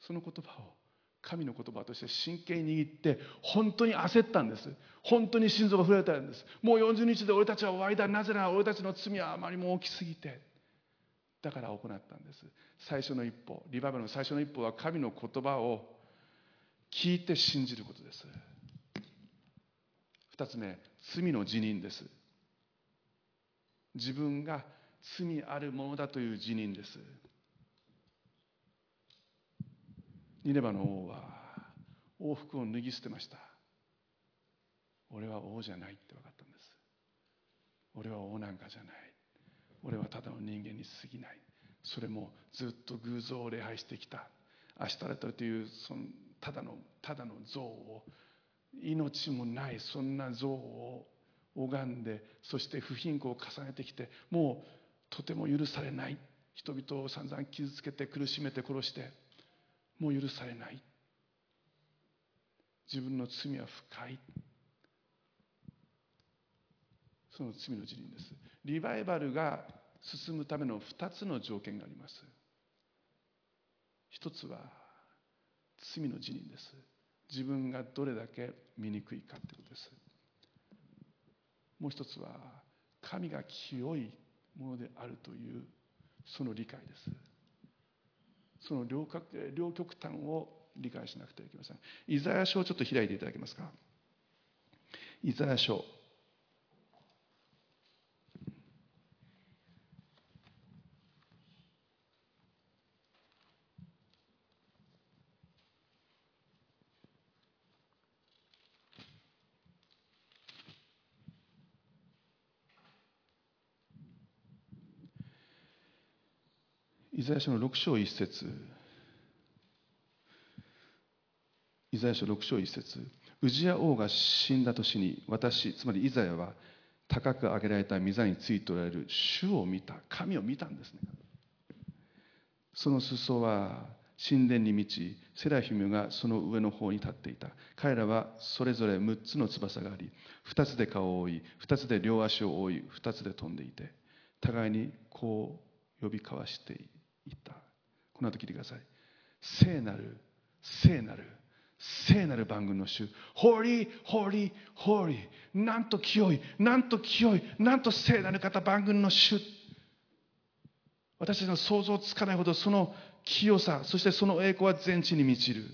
その言葉を神の言葉として真剣に握って本当に焦ったんです。本当に心臓が震えたんです。もう40日で俺たちは終わりだ。なぜなら俺たちの罪はあまりも大きすぎて。だから行ったんです。最初の一歩。リバイバルの最初の一歩は神の言葉を聞いて信じることです。二つ目。罪の辞任です。自分が罪あるものだという辞任です。ニネバの王は王服を脱ぎ捨てました。俺は王じゃないって分かったんです。俺は王なんかじゃない。俺はただの人間に過ぎない。それもずっと偶像を礼拝してきた。アシタレトというそのただのただの像を命もないそんな像を拝んでそして不貧困を重ねてきてもうとても許されない。人々を散々傷つけて苦しめて殺してもう許されない。自分の罪は深い。その罪の辞任です。リバイバルが進むための2つの条件があります。一つは罪の辞任です。自分がどれだけ醜いかということです。もう一つは神が清いものであるというその理解です。その両両極端を理解しなくてはいけません。イザヤ書をちょっと開いていただけますか？イザヤ書。ザヤ書の6章1節。イザヤ書6章1節。ウジヤ王が死んだ年に私つまりイザヤは高く上げられた御座についておられる主を見た。神を見たんですね。その裾は神殿に満ちセラフィムがその上の方に立っていた。彼らはそれぞれ6つの翼があり2つで顔を覆い2つで両足を覆い2つで飛んでいて互いにこう呼び交わしている。言った。この後聞いてください。聖なる聖なる聖なる番組の主。ホーリーホーリーホーリー。なんと清いなんと清いなんと聖なる方番組の主。私たちの想像つかないほどその清さそしてその栄光は全地に満ちる。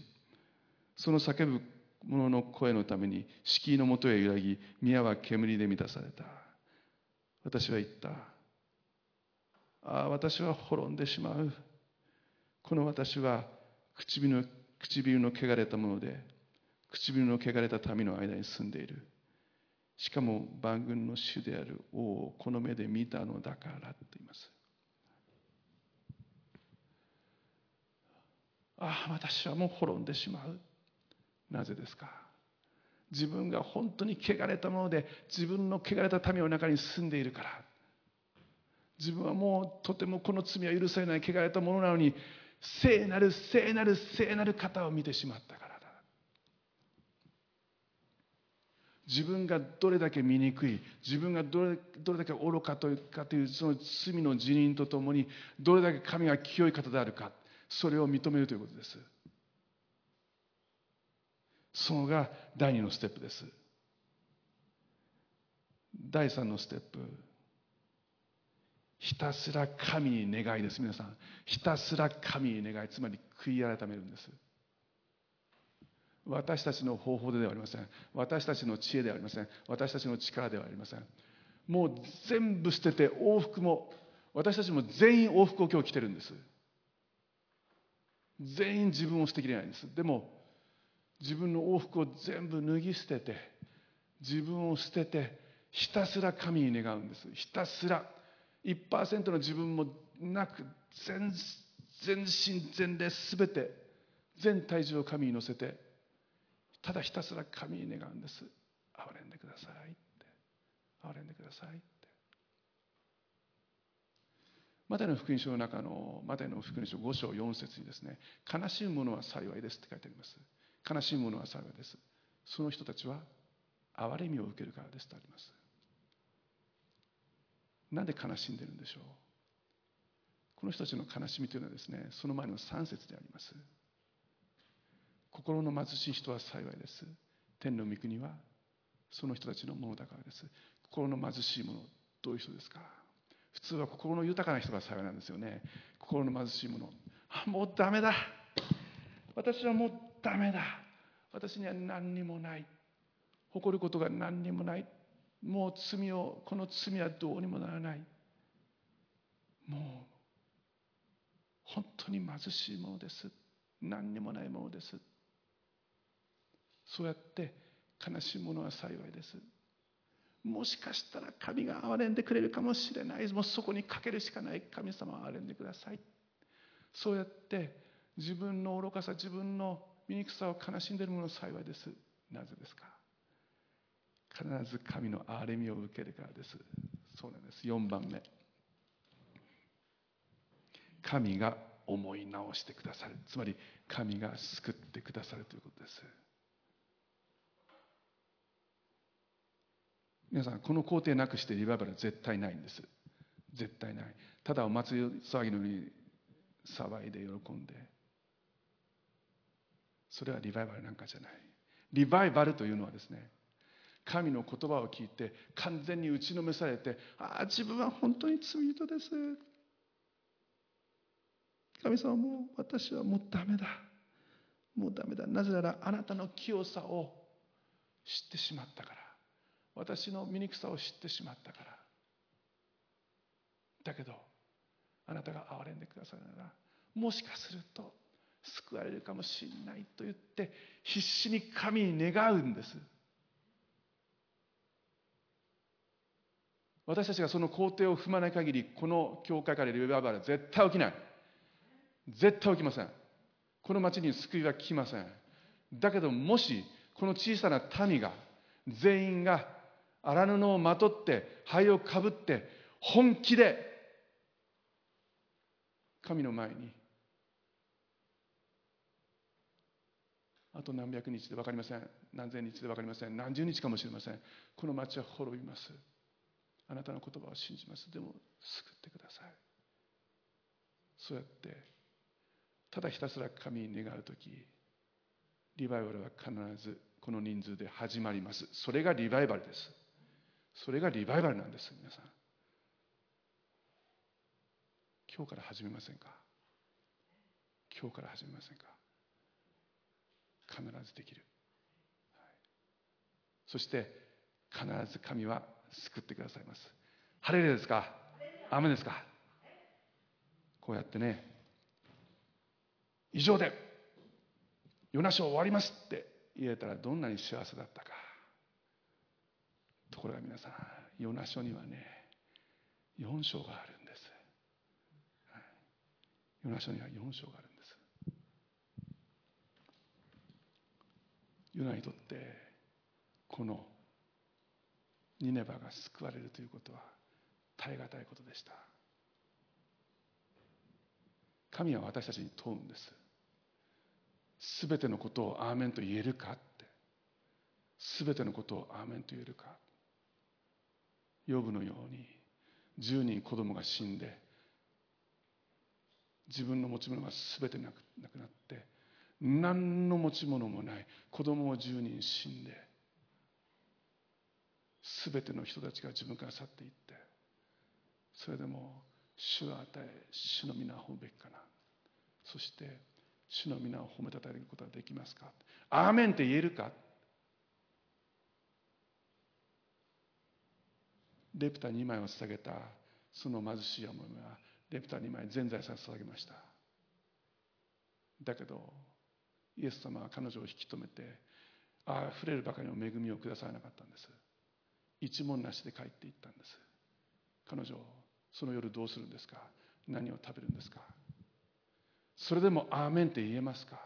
その叫ぶ者の声のために敷居のもとへ揺らぎ宮は煙で満たされた。私は言った。ああ私は滅んでしまう。この私は唇の唇の汚れたもので唇の汚れた民の間に住んでいる。しかも万軍の主である王をこの目で見たのだからと言いますああ私はもう滅んでしまう。なぜですか自分が本当に汚れたもので自分の汚れた民の中に住んでいるから自分はもうとてもこの罪は許されない汚れたものなのに聖なる聖なる聖なる方を見てしまったからだ。自分がどれだけ醜い自分がどれどれだけ愚かというかというその罪の辞任とともにどれだけ神が清い方であるかそれを認めるということです。そのが第二のステップです。第三のステップ。ひたすら神に願いです。皆さんひたすら神に願いつまり悔い改めるんです。私たちの方法ではありません。私たちの知恵ではありません。私たちの力ではありません。もう全部捨てて往復も私たちも全員往復を今日来てるんです。全員自分を捨てきれないんです。でも自分の往復を全部脱ぎ捨てて自分を捨ててひたすら神に願うんです。ひたすら。1%の自分もなく全全身全霊全て全体重を神に乗せてただひたすら神に願うんです。憐れんでくださいって。憐れんでくださいって。マタイの福音書の中のマタイの福音書5章4節にですね悲しむ者は幸いですって書いてあります。悲しむ者は幸いです。その人たちは憐れみを受けるからですとあります。なんで悲しんでるんでしょう？この人たちの悲しみというのはですねその前の3節であります。心の貧しい人は幸いです。天の御国はその人たちのものだからです。心の貧しい者どういう人ですか？普通は心の豊かな人が幸いなんですよね。心の貧しい者あもうダメだ。私はもうダメだ。私には何にもない。誇ることが何にもない。もう罪をこの罪はどうにもならない。もう本当に貧しいものです。何にもないものです。そうやって悲しいものは幸いです。もしかしたら神が憐れんでくれるかもしれない。もうそこにかけるしかない。神様は憐れんでください。そうやって自分の愚かさ自分の醜さを悲しんでいるもの幸いです。なぜですか？必ず神の憐れみを受けるからです。そうなんです。4番目。神が思い直してくださる。つまり神が救ってくださるということです。皆さんこの工程なくしてリバイバルは絶対ないんです。絶対ない。ただお祭り騒ぎのように騒いで喜んで。それはリバイバルなんかじゃない。リバイバルというのはですね神の言葉を聞いて完全に打ちのめされてああ自分は本当に罪人です。神様もう私はもうダメだ。もうダメだ。なぜならあなたの清さを知ってしまったから。私の醜さを知ってしまったから。だけどあなたが憐れんでくださるならもしかすると救われるかもしれないと言って必死に神に願うんです。私たちがその工程を踏まない限りこの教会からリバイバルは絶対起きない。絶対起きません。この町に救いは来ません。だけどもしこの小さな民が全員が荒布をまとって灰をかぶって本気で神の前にあと何百日で分かりません。何千日で分かりません。何十日かもしれません。この町は滅びます。あなたの言葉を信じます。でも救ってください。そうやってただひたすら神に願う時リバイバルは必ずこの人数で始まります。それがリバイバルです。それがリバイバルなんです皆さん。今日から始めませんか？今日から始めませんか？必ずできる、はい、そして必ず神は救ってくださいます。ハレルヤですか？雨ですか？こうやってね以上でヨナ書終わりますって言えたらどんなに幸せだったか。ところが皆さんヨナ書にはね4章があるんです、はい、ヨナ書には4章があるんです。ヨナにとってこのニネバが救われるということは耐え難いことでした。神は私たちに問うんです。すべてのことをアーメンと言えるかって。すべてのことをアーメンと言えるか。ヨブのように10人子供が死んで自分の持ち物が全てなくなくなって何の持ち物もない子供も10人死んで全ての人たちが自分から去っていってそれでも主は与え主の皆を褒むべきかな。そして主の皆を褒めたたえることはできますか。アーメンって言えるか。レプタ2枚を捧げたその貧しい思いはレプタ2枚全財産捧げました。だけどイエス様は彼女を引き止めてあふれるばかりの恵みをくださらなかったんです。一文なしで帰っていったんです。彼女その夜どうするんですか？何を食べるんですか？それでもアーメンって言えますか？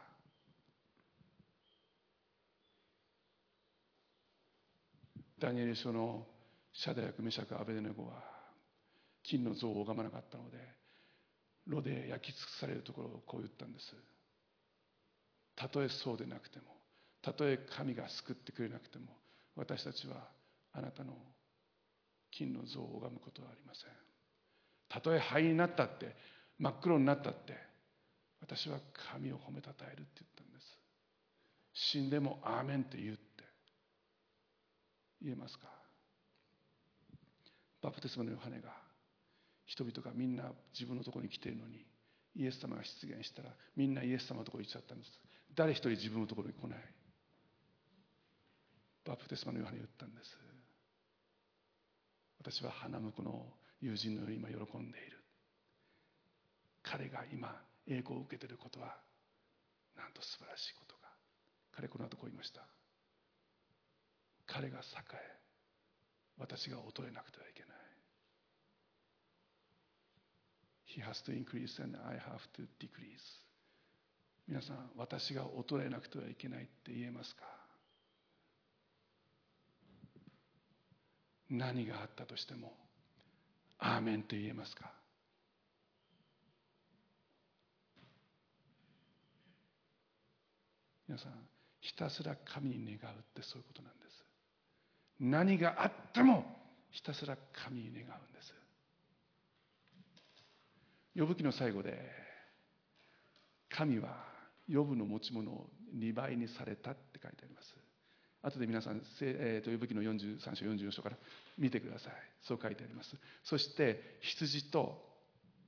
ダニエル書のシャダヤクメシャクアベデネゴは金の像を拝まなかったので炉で焼き尽くされるところをこう言ったんです。たとえそうでなくてもたとえ神が救ってくれなくても私たちはあなたの金の像を拝むことはありません。たとえ灰になったって真っ黒になったって私は神を褒めたたえるって言ったんです。死んでもアーメンって言うって。言えますか？バプテスマのヨハネが人々がみんな自分のところに来ているのにイエス様が出現したらみんなイエス様のところに行っちゃったんです。誰一人自分のところに来ない。バプテスマのヨハネ言ったんです。私は花婿の友人のように今喜んでいる。彼が今栄光を受けていることはなんと素晴らしいことか。彼この後こう言いました。彼が栄え私が衰えなくてはいけない。He has to increase and I have to decrease. 皆さん私が衰えなくてはいけないって言えますか？何があったとしてもアーメンって言えますか？皆さんひたすら神に願うってそういうことなんです。何があってもひたすら神に願うんです。呼ぶ記の最後で神は呼ぶの持ち物を2倍にされたって書いてあります。後で皆さん、えー、と呼ぶ記の43章44章から見てください。そう書いてあります。そして羊と、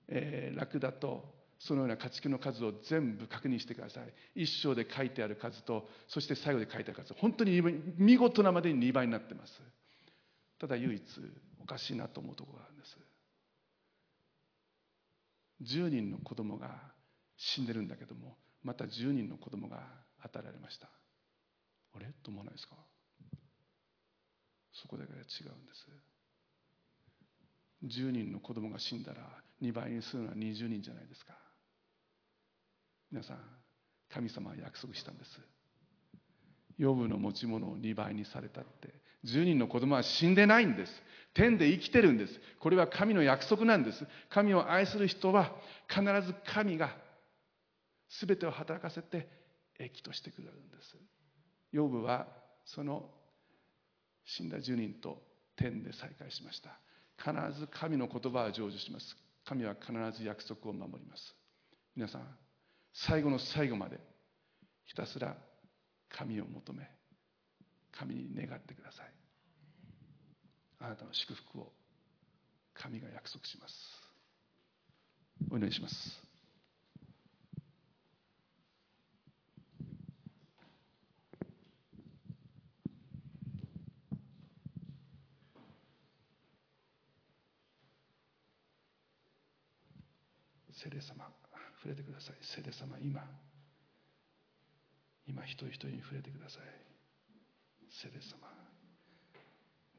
えー、ラクダとそのような家畜の数を全部確認してください。一章で書いてある数とそして最後で書いてある数。本当に見事なまでに2倍になってます。ただ唯一おかしいなと思うところがあるんです。10人の子供が死んでるんだけどもまた10人の子供が与えられました。あれ？と思わないですか？そこだけが違うんです。10人の子供が死んだら2倍にするのは20人じゃないですか。皆さん神様は約束したんです。ヨブの持ち物を2倍にされたって。10人の子供は死んでないんです。天で生きてるんです。これは神の約束なんです。神を愛する人は必ず神が全てを働かせて益としてくれるんです。ヨブはその死んだ10人と天で再会しました。必ず神の言葉は成就します。神は必ず約束を守ります。皆さん最後の最後までひたすら神を求め神に願ってください。あなたの祝福を神が約束します。お祈りします。様触れてください。聖霊様今今一人一人に触れてください。聖霊様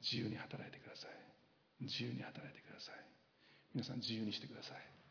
自由に働いてください。自由に働いてください。皆さん自由にしてください。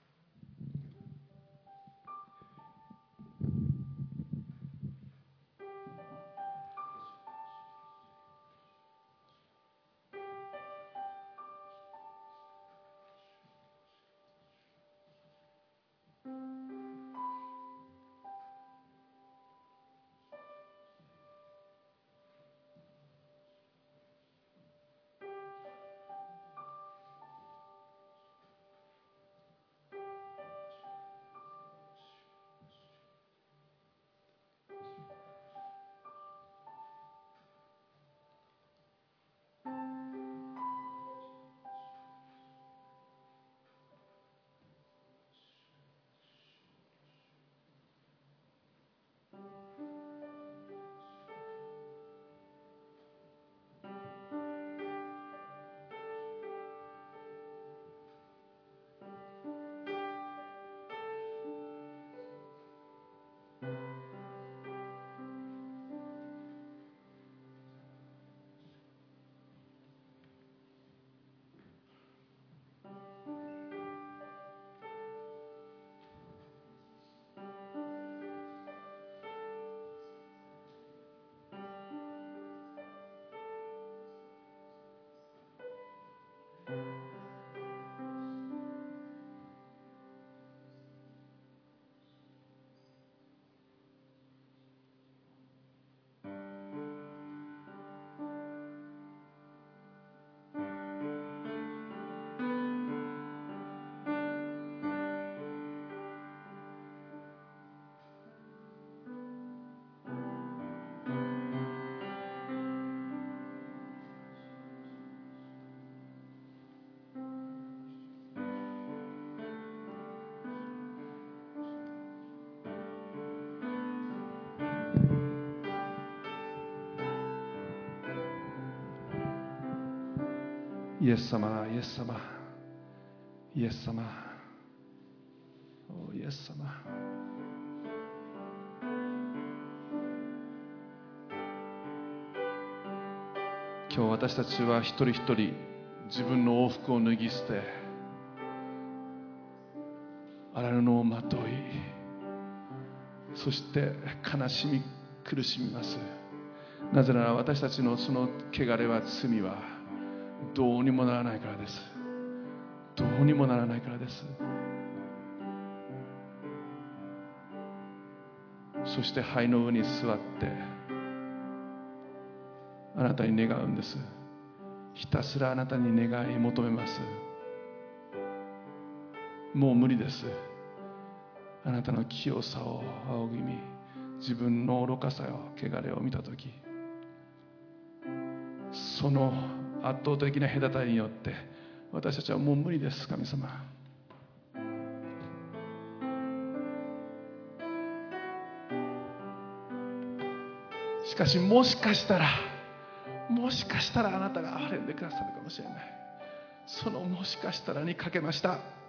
イエス様イエス様イエス様。イエス様。今日私たちは一人一人自分の往復を脱ぎ捨て荒布をまといそして悲しみ苦しみます。なぜなら私たちのその汚れは罪はどうにもならないからです。どうにもならないからです。そして灰の上に座ってあなたに願うんです。ひたすらあなたに願い求めます。もう無理です。あなたの清さを仰ぎ見自分の愚かさを汚れを見た時その圧倒的な隔たりによって私たちはもう無理です神様。しかしもしかしたらもしかしたらあなたが憐れんでくださるかもしれない。そのもしかしたらにかけました。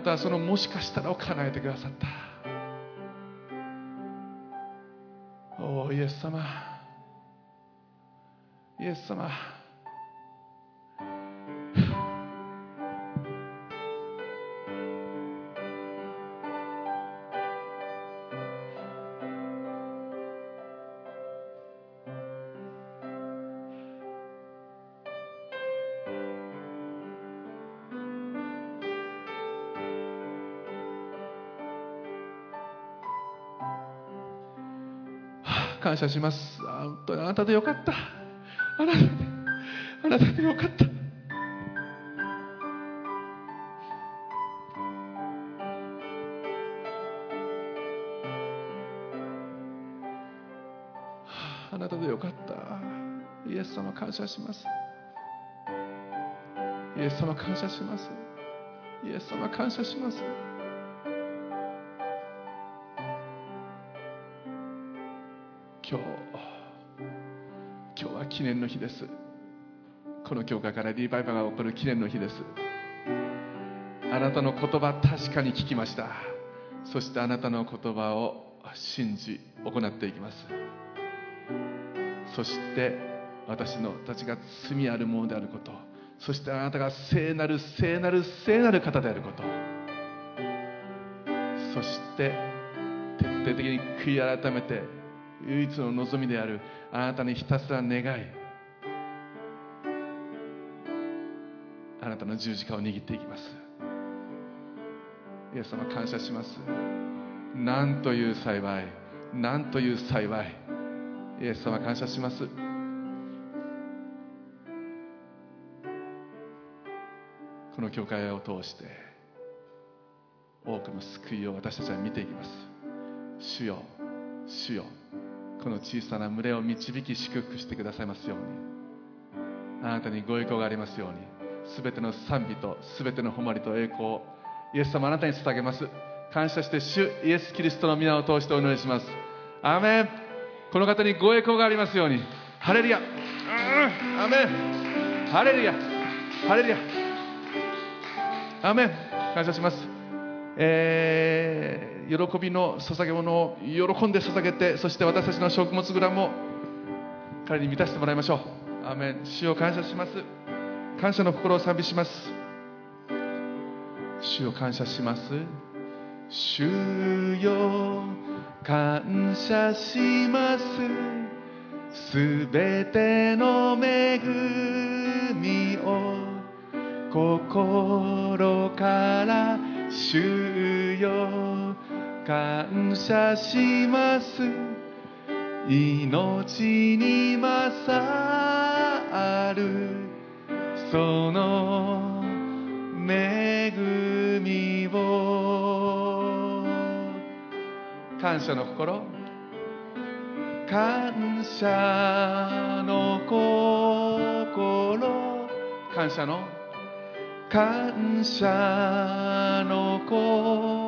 なたはそのもしかしたらを叶えてくださった。おおイエス様。イエス様。謝します。あ本当にあなたでよかった。あなたであなたでよかった。あなたでよかった。イエス様感謝します。イエス様感謝します。イエス様感謝します。記念の日です。この教会からリバイバルが起こる記念の日です。あなたの言葉確かに聞きました。そしてあなたの言葉を信じ行っていきます。そして私のたちが罪あるものであること。そしてあなたが聖なる聖なる聖なる方であること。そして徹底的に悔い改めて唯一の望みであるあなたにひたすら願いあなたの十字架を握っていきます。イエス様感謝します。なんという幸いなんという幸いイエス様感謝します。この教会を通して多くの救いを私たちは見ていきます。主よ主よ。この小さな群れを導き祝福してくださいますように。あなたにご栄光がありますように。全ての賛美と全ての誉れと栄光をイエス様あなたに捧げます。感謝して主イエス・キリストの皆を通してお祈りします。アーメン。この方にご栄光がありますように。ハレルヤ。アメン。ハレルヤ。ハレルヤ。アーメン。感謝します。えー喜びの捧げ物を喜んで捧げてそして私たちの食物蔵も彼に満たしてもらいましょう。アメン。主を感謝します。感謝の心を賛美します。主を感謝します。主よ感謝します。すべての恵みを心から主よ。感謝します。命に勝る。その恵みを。感謝の心。感謝の心。感謝の。感謝の心。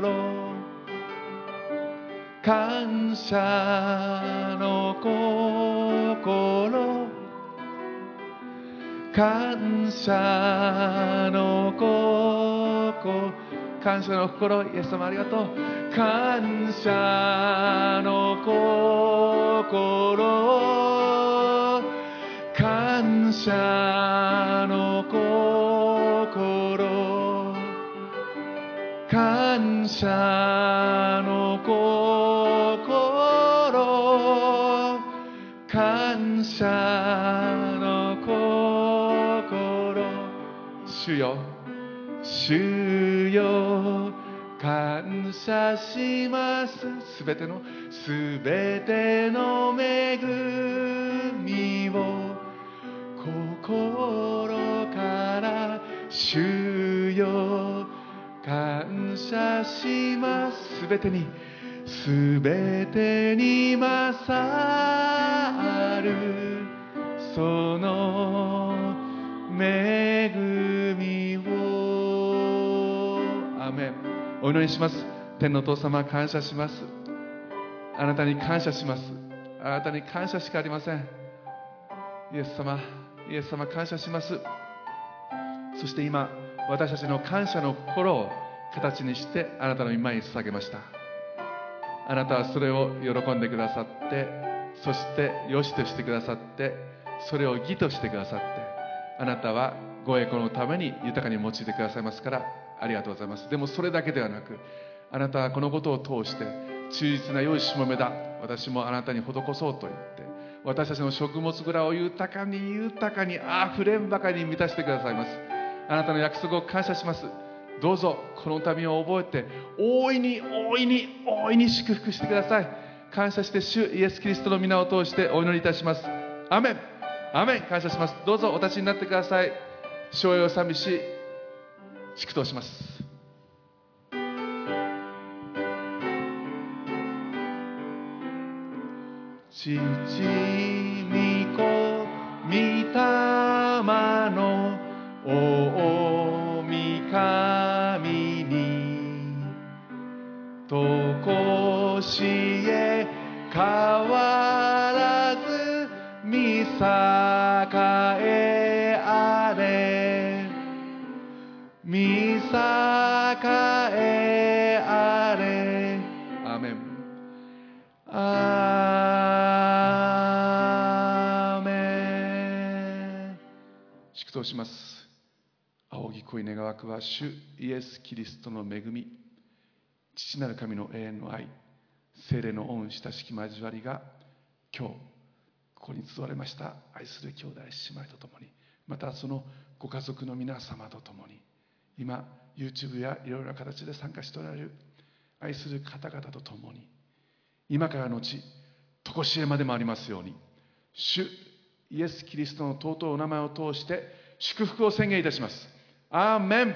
心。感謝の心。感謝の心。感謝の心。イエス様ありがとう。感謝の心。感謝の心。感謝の心感謝の心。主よ。主よ。感謝します。すべてのすべての恵みを。心から主よ。感謝します。すべてにすべてに勝るその恵みを。アメン。お祈りします。天のお父様感謝します。あなたに感謝します。あなたに感謝しかありません。イエス様イエス様感謝します。そして今私たちの感謝の心を形にしてあなたの御前に捧げました。あなたはそれを喜んでくださってそして良しとしてくださってそれを義としてくださってあなたはご栄光のために豊かに用いてくださいますからありがとうございます。でもそれだけではなくあなたはこのことを通して忠実な良いしもべだ。私もあなたに施そうと言って私たちの食物蔵を豊かに豊かにあふれんばかりに満たしてくださいます。あなたの約束を感謝します。どうぞこの民を覚えて大いに大いに大いに祝福してください。感謝して主イエス・キリストの皆を通してお祈りいたします。アメン。アメン。感謝します。どうぞお立ちになってください。勝利を賛美し祝祷します。父御子御霊の大神にとこしえ変わらず見栄えあれ。見栄えあれ。アーメンアーメン祝祷します恋願わくは主イエス・キリストの恵み父なる神の永遠の愛精霊の恩親しき交わりが今日ここに集われました。愛する兄弟姉妹とともにまたそのご家族の皆様とともに今 YouTube やいろいろな形で参加しておられる愛する方々とともに今からのち常しえまでもありますように主イエス・キリストの尊いお名前を通して祝福を宣言いたします。アーメン